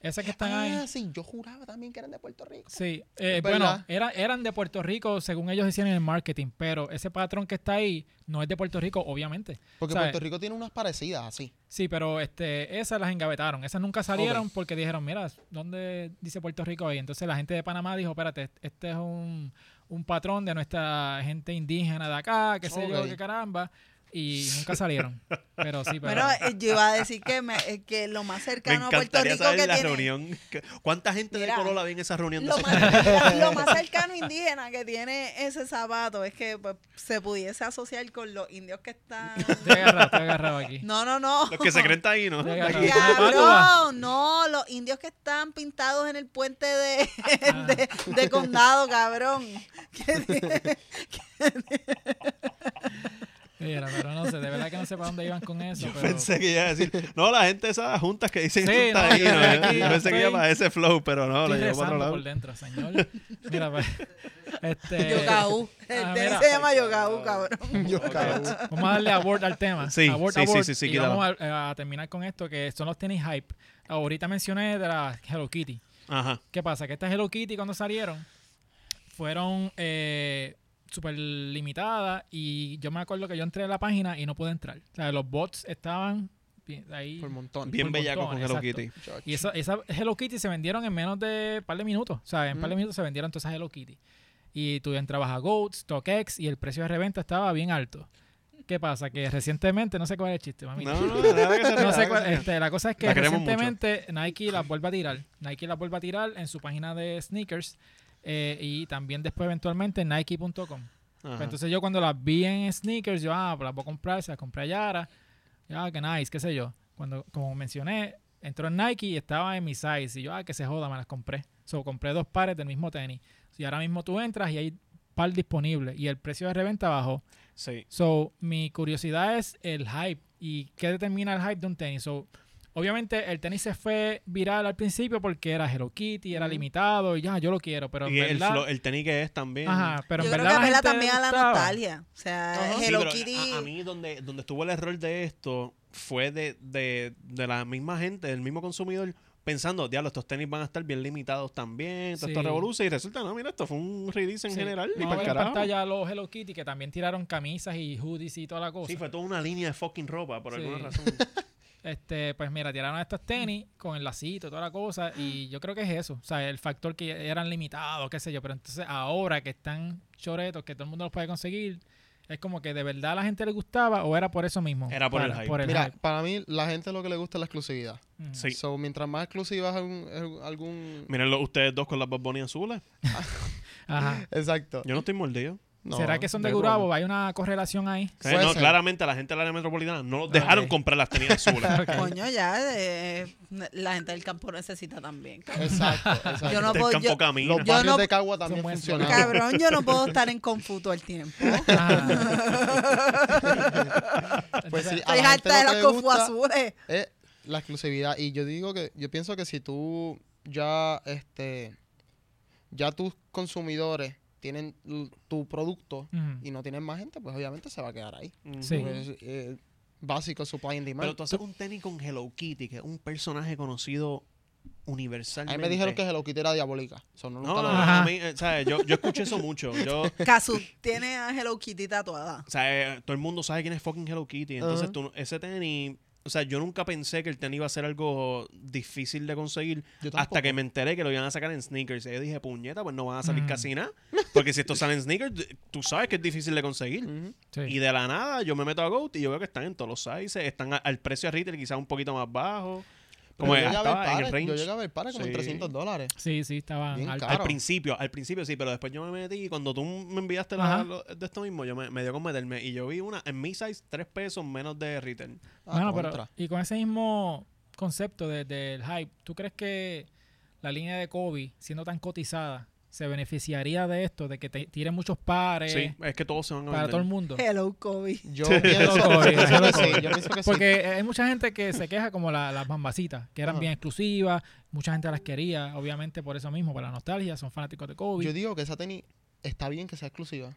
Esas que están ahí. Ah, sí, yo juraba también que eran de Puerto Rico. Sí, eh, bueno, era, eran de Puerto Rico según ellos decían en el marketing, pero ese patrón que está ahí no es de Puerto Rico, obviamente. Porque ¿Sabes? Puerto Rico tiene unas parecidas así. Sí, pero este, esas las engavetaron. Esas nunca salieron porque dijeron, mira, ¿dónde dice Puerto Rico ahí? Entonces la gente de Panamá dijo, espérate, este es un, un patrón de nuestra gente indígena de acá, qué sé yo, qué caramba. Y nunca salieron. Pero sí, pero... Bueno, eh, yo iba a decir que, me- eh, que lo más Me cercano a Puerto encantaría Rico saber que la tiene. reunión. que- ¿Cuánta gente Mira, de Corolla había en esa reunión? de Lo más, mira, lo más cercano indígena que tiene ese zapato es que pues, se pudiese asociar con los indios que están. Estoy agarrado, estoy agarrado aquí. No, no, no. Los que se creen taínos. Cabrón, no, los indios que están pintados en el puente de, Ah. de, de condado, cabrón. Mira, pero no sé, de verdad que no sé para dónde iban con eso. pero... Pensé que iba a decir, no, la gente de esas juntas que dicen Sí, que no, yo Yo pensé que iba para ese flow, pero no, lo llevo para otro lado. por dentro, señor. Mira, pues, este... Yogaú. El Ah, se llama Yogaú, cabrón. Yo, cabrón. Vamos a darle abort al tema. Sí, Abort, sí, sí, abort, sí, sí, y quítalo. vamos a, a terminar con esto, que son los tenis hype. Ahorita mencioné de la Hello Kitty. Ajá. ¿Qué pasa? Que estas Hello Kitty cuando salieron fueron eh, súper limitadas y yo me acuerdo que yo entré a la página y no pude entrar. O sea, los bots estaban bien- ahí. Por montón. Bien bellaco con Hello exacto. Kitty. Y esa, esa Hello Kitty se vendieron en menos de un par de minutos. O sea, en un par de Mm. minutos se vendieron todas esas Hello Kitty. Y tú entrabas a Goat, StockX y el precio de reventa estaba bien alto. ¿Qué pasa? Que recientemente, no sé cuál es el chiste, mami. No, no, No ría, sé cuál- este, la cosa es que La queremos mucho. recientemente Nike las vuelve a tirar. Nike las vuelve a tirar en su página de sneakers eh, y también después eventualmente en Nike.com. Pues Entonces yo cuando las vi en sneakers, yo, ah, pues las voy a comprar, se las compré a Yara. Ya, que nice, qué sé yo. Cuando, como mencioné, entró en Nike y estaba en mi size. Y yo, ah, que se joda, me las compré. So, compré dos pares del mismo tenis. Y ahora mismo tú entras y hay par disponible. Y el precio de reventa bajó. Sí. So, mi curiosidad es el hype. ¿Y qué determina el hype de un tenis? So, obviamente el tenis se fue viral al principio porque era Hello Kitty, era limitado y ya, yo lo quiero. Pero en Y el, verdad... flow- el tenis que es también. Ajá, pero Yo en creo verdad que la apela gente también a la gustaba. nostalgia. O sea. Sí, Hello pero Kitty. A, a mí donde, donde estuvo el error de esto fue de, de, de la misma gente, del mismo consumidor, pensando, diablo, estos tenis van a estar bien limitados también, todo Sí. esto revoluciona y resulta, no, mira, esto fue un release en Sí. general y para en carajo. pantalla los Hello Kitty que también tiraron camisas y hoodies y toda la cosa. Sí, fue toda una línea de fucking ropa por Sí. alguna razón. Este, pues mira, tiraron estos tenis con el lacito y toda la cosa y yo creo que es eso, o sea, el factor que eran limitados, qué sé yo, pero entonces ahora que están choretos, que todo el mundo los puede conseguir, es como que de verdad a la gente le gustaba o era por eso mismo. Era por el hype. Mira, hype. para mí la gente lo que le gusta es la exclusividad. Ujú. Sí. So, mientras más exclusiva es algún... algún- Mírenlo ustedes dos con las Bad Bunny azules. Ajá. Exacto. Yo no estoy mordido. No, ¿Será que son de Gurabo? Hay una correlación ahí. No, ser. claramente a la gente del área metropolitana no los dejaron comprar las tenis azules. Coño, ya eh, la gente del campo necesita también. cabrón. Exacto, exacto. Yo no puedo- campo yo- camina. Los Yo barrios no- de Cagua también buenos. funcionaban. Cabrón, yo no puedo estar en Confuto el tiempo. Ajá. Pues sí, Estoy harta de las Confu azules. es la exclusividad. Y yo digo que, yo pienso que si tú ya, este, ya tus consumidores tienen tu producto y no tienen más gente, pues obviamente se va a quedar ahí. Sí. Eh, básico supply and demand. Pero tú haces un tenis con Hello Kitty, que es un personaje conocido a universalmente. mí me dijeron que Hello Kitty era diabólica. Eso no, No, no, a mí, eh, ¿sabes? Yo, yo escuché eso mucho. Yo, o Casu tiene a Hello Kitty tatuada. sea, eh, todo el mundo sabe quién es fucking Hello Kitty. Entonces, Ajá. tú, ese tenis, o sea, yo nunca pensé que el tenis iba a ser algo difícil de conseguir hasta que me enteré que lo iban a sacar en sneakers. Y yo dije, puñeta, pues no van a salir Mm. casi nada. Porque si esto sale en sneakers, tú sabes que es difícil de conseguir. Sí. Y de la nada, yo me meto a GOAT y yo veo que están en todos los sizes, están a- al precio de retail quizás un poquito más bajo. Como yo llegué a ver estaba en el pares- range. Yo llegué a ver pares como en Sí. 300 dólares. Sí, sí, altos. Al principio, al principio sí, pero después yo me metí y cuando tú me enviaste la- Ajá. lo- de esto mismo, yo me, me dio con meterme y yo vi una en mi size, tres pesos menos de retail. Ah, Bueno, pero y con ese mismo concepto de- del hype, ¿tú crees que la línea de Kobe, siendo tan cotizada, se beneficiaría de esto, de que te tiren muchos pares sí, es que todos se van a para vender. todo el mundo? Hello Kobe. Yo pienso, hello, que sí. Kobe. Yo pienso que sí. Porque hay mucha gente que se queja como la- las bambacitas, que eran Ajá. bien exclusivas, mucha gente las quería, obviamente por eso mismo, por la nostalgia, son fanáticos de Kobe. Yo digo que esa tenis está bien que sea exclusiva.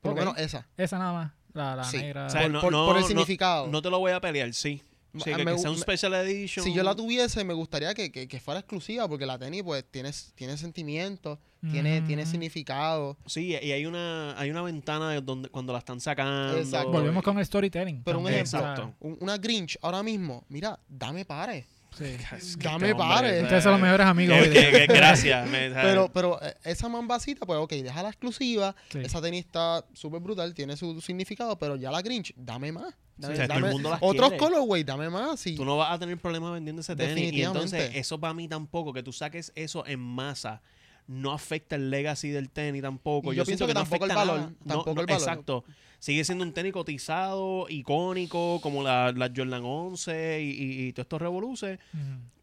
Por lo menos esa. Esa nada más, la, la Sí. negra. O sea, por, no- por- no- por el no- significado. No te lo voy a pelear, sí. Sí, Ah, que, me que sea un me- special edition. Si yo la tuviese, me gustaría que, que- que fuera exclusiva, porque la tenis, pues, tiene, tiene sentimiento, tiene, tiene Mm. significado. Sí, y hay una, hay una ventana de donde cuando la están sacando. Exacto. Volvemos con el storytelling. Pero un ejemplo, Exacto. Una Grinch ahora mismo, mira, dame pares. Sí. Es que Dame. ¿sabes? Ustedes son los mejores amigos hoy que- que- Gracias. Pero, pero eh, esa mambacita, pues ok, deja la exclusiva. Sí. Esa tenis está súper brutal, tiene su significado, pero ya la Grinch, dame más. Dame, O sea, todo el dame mundo las otros colorways, dame más. Sí. Tú no vas a tener problemas vendiendo ese tenis. Y entonces, eso para mí tampoco, que tú saques eso en masa, no afecta el legacy del tenis tampoco. Y yo siento pienso que tampoco el valor, nada. No, tampoco no, el valor. Exacto. Sigue siendo un tenis cotizado, icónico, como la, la Jordan 11 y, y, y todos estos revoluces.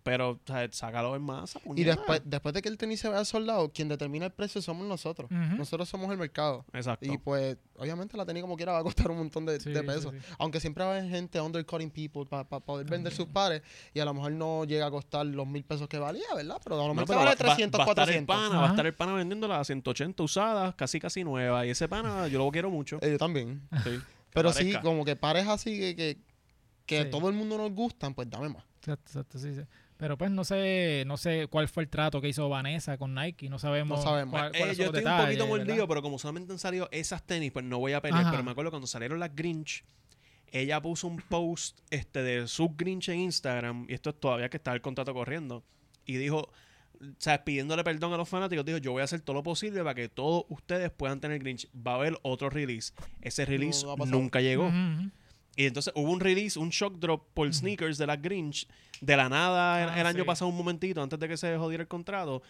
Pero, o sea, sácalo en masa. Y puñeta. después, después de que el tenis se vea soldado, quien determina el precio somos nosotros. Nosotros somos el mercado. Exacto. Y pues, obviamente la tenis como quiera va a costar un montón de, Sí, de sí, pesos. sí. Aunque siempre va a haber gente undercutting people para poder vender sus pares y a lo mejor no llega a costar los mil pesos que valía, ¿verdad? Pero a lo No, mejor pero vale va- va- 300, va, a estar el 400. pana, va a estar el pana vendiéndola a 180 usadas, casi casi nueva. Y ese pana yo lo quiero mucho. Eh, yo también. Sí. Pero sí, como que pares así que, que, que Sí. todo el mundo nos gustan, pues dame más. Exacto, exacto, sí, sí. Pero pues no sé, no sé cuál fue el trato que hizo Vanessa con Nike, no sabemos. No sabemos. cuál- Eh, yo estoy un poquito ¿verdad? mordido, pero como solamente han salido esas tenis, pues no voy a pelear. Ajá. Pero me acuerdo cuando salieron las Grinch, ella puso un post este de su Grinch en Instagram, y esto es todavía que está el contrato corriendo, y dijo, o sea, pidiéndole perdón a los fanáticos, dijo, yo voy a hacer todo lo posible para que todos ustedes puedan tener Grinch. Va a haber otro release. Ese release no nunca llegó. Ujú. Y entonces hubo un release, un shock drop por sneakers de las Grinch. De la nada, el, Ah, el año sí. pasado, un momentito, antes de que se jodiera el contrato.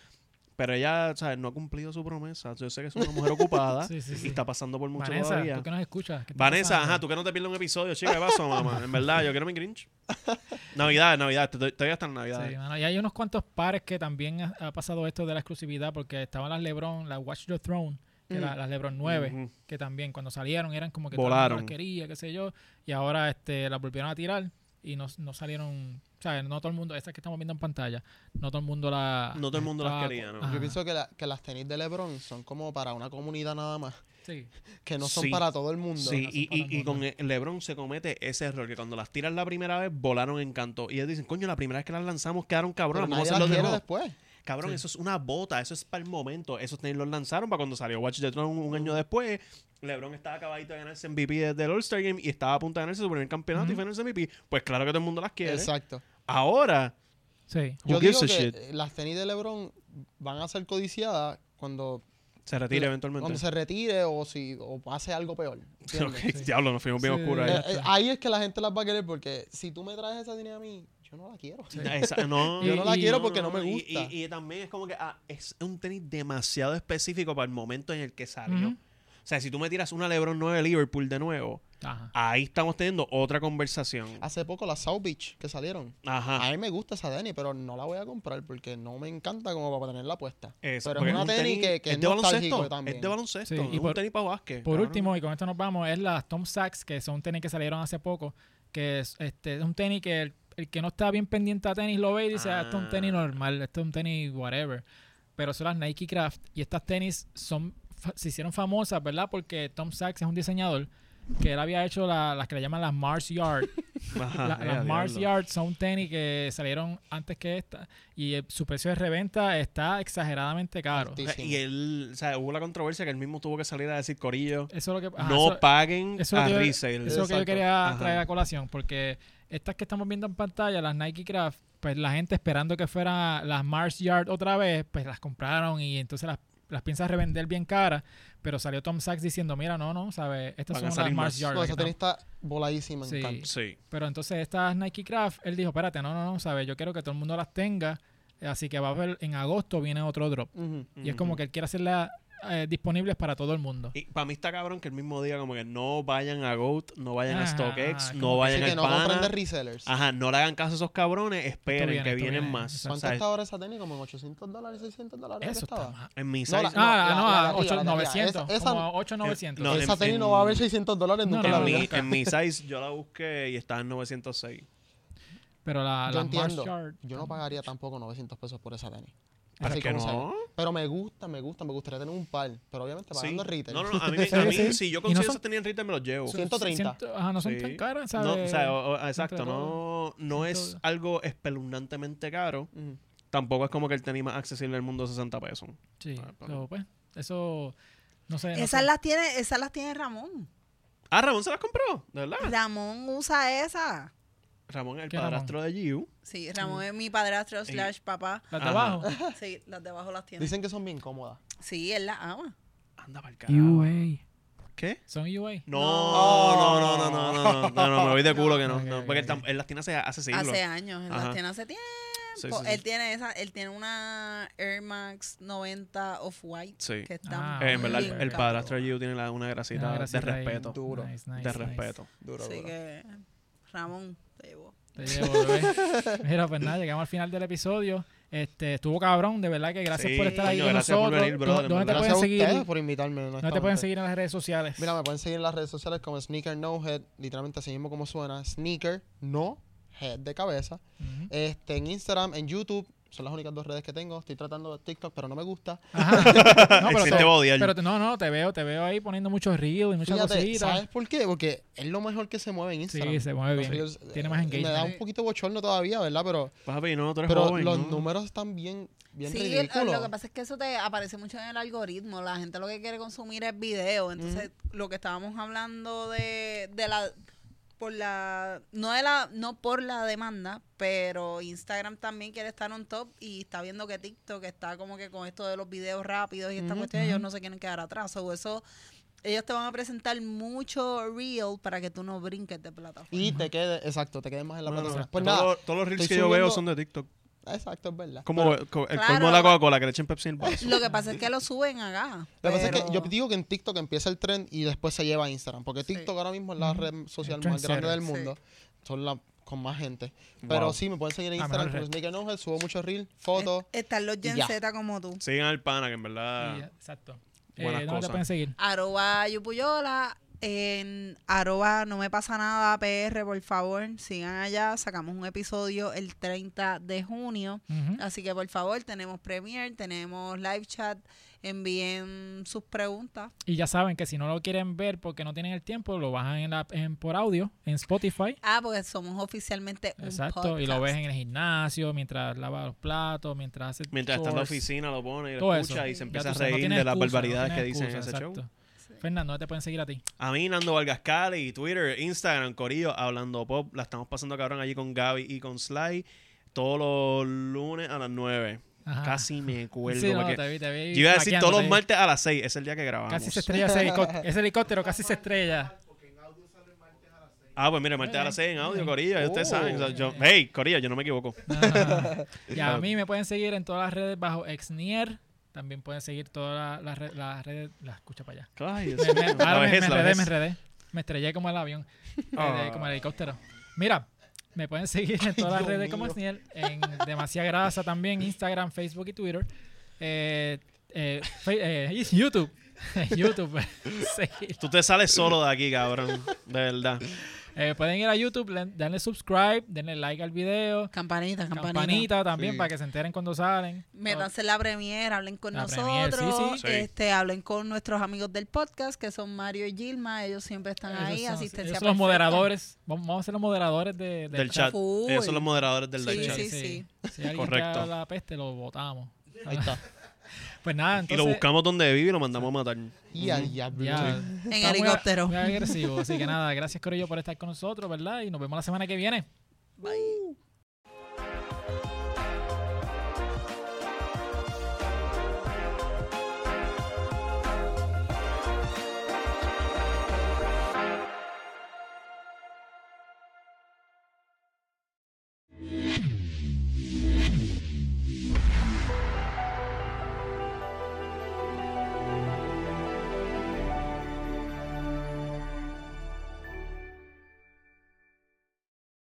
Pero ella, ¿sabes? No ha cumplido su promesa. Yo sé que es una mujer ocupada Sí, sí, y está pasando por mucho Vanessa, todavía. tú que nos escuchas. ¿qué está Vanessa, pasando? ajá, tú que no te pierdas un episodio, chica, ¿qué pasó, mamá? En verdad, yo quiero mi Grinch. Navidad, Navidad, todavía está en Navidad. Sí, mano, y hay unos cuantos pares que también ha, ha pasado esto de la exclusividad, porque estaban las LeBron, las Watch the Throne, que Mm. la- las LeBron 9, Ujú. que también cuando salieron eran como que Volaron. todo el mundo las quería, qué sé yo, y ahora este las volvieron a tirar y no, no salieron, o sea, no todo el mundo, estas que estamos viendo en pantalla, no todo el mundo la No todo el mundo las quería, ¿no? Ajá, Yo pienso que, la- que las tenis de LeBron son como para una comunidad nada más, sí. que no son Sí. para todo el mundo. Sí, no y, y, el y con mundo. LeBron se comete ese error que cuando las tiras la primera vez volaron en canto. Y ellos dicen, coño, la primera vez que las lanzamos quedaron cabronas, vamos a las hacerlo de después. Cabrón, Sí. eso es una bota, eso es para el momento. Esos tenis los lanzaron para cuando salió Watch the Throne un, un año después. LeBron estaba acabadito de ganarse MVP desde el All-Star Game y estaba a punto de ganarse su primer campeonato y fue en el MVP. Pues claro que todo el mundo las quiere. Exacto. Ahora, Sí. Yo digo que shit? eh, las tenis de LeBron van a ser codiciadas cuando, se retira eventualmente. cuando se retire o si o pase algo peor. ¿entiendes? Ok, Diablo, nos fuimos bien Sí. oscuros Eh, ahí. eh, ahí es que la gente las va a querer porque si tú me traes esa tenis a mí, yo no la quiero. Esa- no, Yo no la Y- quiero porque no, me y- gusta. Y, y también es como que ah, es un tenis demasiado específico para el momento en el que salió. O sea, si tú me tiras una LeBron 9 Liverpool de nuevo, Ajá. ahí estamos teniendo otra conversación. Hace poco las South Beach que salieron. Ajá. A mí me gusta esa tenis, pero no la voy a comprar porque no me encanta como para tenerla puesta. Eso, pero es una un tenis que, que es, es de nostálgico baloncesto. también. Es de baloncesto. Sí, es y un tenis para básquet. Por cabrón. último, y con esto nos vamos, es las Tom Sachs, que son tenis que salieron hace poco, que es, este, es un tenis que el, que no está bien pendiente a tenis lo ve y dice, ah, esto es un tenis Ah. normal, esto es un tenis whatever. Pero son las Nike Craft y estas tenis son se hicieron famosas, ¿verdad? Porque Tom Sachs es un diseñador que él había hecho la- las que le llaman las Mars Yard. Ajá, La- las Mars diablo. Yard son tenis que salieron antes que esta y eh, su precio de reventa está exageradamente caro. Altísimo. Y él, o sea, hubo la controversia que él mismo tuvo que salir a decir, Corillo, Eso es lo que ajá, no eso- paguen eso a resale. Eso es lo que yo quería Ajá. traer a colación, porque estas que estamos viendo en pantalla, las Nike Craft, pues la gente esperando que fueran las Mars Yard otra vez, pues las compraron y entonces las, las piensa revender bien caras, pero salió Tom Sachs diciendo, mira, no, no, ¿sabes? Estas Van son las Mars. Yard. No, esa tenis está voladísima en Sí. canto. Sí. pero entonces estas Nike Craft, él dijo, espérate, no, no, no, ¿sabes? Yo quiero que todo el mundo las tenga, así que va a haber, en agosto viene otro drop. Y es como que él quiere hacerlas eh, disponibles para todo el mundo. Y para mí está cabrón que el mismo diga como que no vayan a GOAT, no vayan a StockX, no vayan Así que no compren de resellers. Ajá, no le hagan caso a esos cabrones, esperen que vienen viene, más. ¿Cuánto sea, está ahora esa tenis? Como en 800 dólares, 600 dólares. Eso está estaba. en mi No, size, la- Ah, la- no, la a de arriba, la de 900, arriba. Esa- como esa- 8900. no, esa en- tenis en- no va a haber 600 dólares No, nunca no, en la en, vida. mi, en mi size yo la busqué y estaba en 906. Pero la, Yo entiendo. Yo no pagaría tampoco 900 pesos por esa tenis. ¿Para Así se no? Pero me gusta, me gusta, me gustaría tener un par. Pero obviamente Sí. pagando retail. No, no, no, a mí, Sí, a mí sí. si yo Y no consigo son- esas tenis en retail me los llevo. Sí. 130. Ciento- ajá, no son Sí. tan caras, No, ¿sabes? o sea, o- o- exacto, no, no es algo espeluznantemente caro. Tampoco es como que el tenis más accesible del mundo 60 pesos. Sí, Ah, pa- so, pues, eso, no sé. no Esas sé. las tiene, esas las tiene Ramón. Ah, Ramón se las compró, de verdad. Ramón usa esa. Ramón es el ¿Qué padrastro de Giu. Sí, Ramón es mi padrastro slash papá. Las de abajo. Sí, las de abajo las tiene. Dicen que son bien cómodas. Sí, él las ama. Anda para el carajo. UA. ¿Qué? Son UA. No, no, no, no, no, no, no, no, no, me voy de culo que no, porque él, las tiene hace, hace siglos. Hace años, él Ajá. las tiene hace tiempo. Sí, sí, sí. Él tiene esa, él tiene una Air Max 90 of white Sí. que está Ah, Eh, en verdad, el, padrastro de Giu tiene la- una grasita Una de grasita respeto. Duro. Nice, nice, De nice. respeto. Duro, Así duro. que Ramón te llevó. Te llevo, bebé. Mira, pues nada, llegamos al final del episodio. Este, estuvo cabrón, de verdad que gracias Sí, por estar ahí con gracias por nosotros. venir, brother, ¿Dónde te pueden Gracias a seguir? por invitarme. ¿Dónde te pueden seguir en las redes sociales? Mira, me pueden seguir en las redes sociales como Sneaker No Head, literalmente así mismo como suena. Sneaker No Head de cabeza. Este, en Instagram, en YouTube, son las únicas dos redes que tengo. Estoy tratando de TikTok, pero no me gusta. Ajá. No, pero, te, pero te- no, no, te veo, te veo ahí poniendo muchos reels y muchas Fíjate, cositas. ¿sabes por qué? Porque es lo mejor que se mueve en Instagram. Sí, se mueve Los bien. reels, Tiene eh, más Me engagement. da un poquito bochorno todavía, ¿verdad? Pero, Papi, no, tú eres pero joven, los ¿no? números están bien, bien sí, ridículos. lo que pasa es que eso te aparece mucho en el algoritmo. La gente lo que quiere consumir es video. Entonces, lo que estábamos hablando de, de la por la no de la no por la demanda, pero Instagram también quiere estar on top y está viendo que TikTok está como que con esto de los videos rápidos y esta cuestión ellos no se quieren quedar atrás. O eso ellos te van a presentar mucho reel para que tú no brinques de plataforma. Y te quedes, exacto, te quedes más en la Bueno, plataforma. Pues todos, nada, los- todos los reels que yo veo son de TikTok. Exacto, es verdad. Como Pero- co- el Claro. colmo de la Coca-Cola que le echen Pepsi en el vaso. Lo que pasa es que lo suben acá. Lo que pasa es que yo digo que en TikTok empieza el trend y después se lleva a Instagram. Porque Sí. TikTok ahora mismo es la red social El más grande del mundo. Son la con más gente. Pero Wow. sí, me pueden seguir en Ah, Instagram mejor como red. Sneaker No Subo muchos reels, fotos. Es- Están los Gen ya. Z como tú. Sigan al pana, que en verdad. Y, exacto. Eh, Buenas ¿Dónde te cosas. pueden seguir? Arroba Yupuyola. En arroba no me pasa nada PR, por favor. Sigan allá. Sacamos un episodio el 30 de junio. Así que por favor, tenemos Premiere, tenemos live chat. Envíen sus preguntas. Y ya saben que si no lo quieren ver porque no tienen el tiempo, lo bajan en la, en, por audio en Spotify. Ah, porque somos oficialmente un Exacto. Y lo ves en el gimnasio, mientras lava los platos, mientras hace Mientras está en la oficina, lo pone y lo escucha eso. y se empieza a sabes, no reír de las no barbaridades que dicen en show. Fernando, ¿dónde te pueden seguir a ti? A mí, Nando Vargas Cali, Twitter, Instagram, Corillo, hablando pop. La estamos pasando cabrón allí con Gaby y con Sly. Todos los lunes a las 9. Ajá. Casi me acuerdo. Sí, no, porque te vi, te vi yo iba a decir todos los martes a las 6. Es el día que grabamos. Casi se estrella ese helicóptero, ese helicóptero, casi se estrella. Ah, pues mira, martes a las 6 en audio, Corillo. Ustedes Oh. saben. O sea, yo- hey, Corillo, yo no me equivoco. Y a mí me pueden seguir en todas las redes bajo Exnier. También pueden seguir todas las las re- las redes. La escucha para allá. Ay, Me, me- la ahora me- vejez, me la enredé, me enredé. Me estrellé como el avión, eh, Ah. como el helicóptero. Mira, me pueden seguir en todas las redes como mío. Exnier. En Demasiada Grasa también, Instagram, Facebook y Twitter. Eh, eh, eh, YouTube. YouTube. Tú te sales solo de aquí, cabrón. De verdad. Eh, pueden ir a YouTube, le- darle subscribe, denle like al video. Campanita, campanita. Campanita también Sí. para que se enteren cuando salen. Métanse en la premiere, hablen con La nosotros, Premiere, sí, sí. Sí. este, hablen con nuestros amigos del podcast, que son Mario y Gilma, ellos siempre están Ellos ahí, son- asistencia ellos son los moderadores. Vamos, a ser los moderadores de, Del chat. Ellos son los moderadores del Sí, live chat. sí, sí. Si alguien Correcto. habla peste, lo votamos. Ahí está. Pues nada, Y lo buscamos donde vive y lo mandamos a matar. Y al diablo. Ya, En está muy- helicóptero. Muy agresivo. Así que nada, gracias Corillo por estar con nosotros, ¿verdad? Y nos vemos la semana que viene. Bye.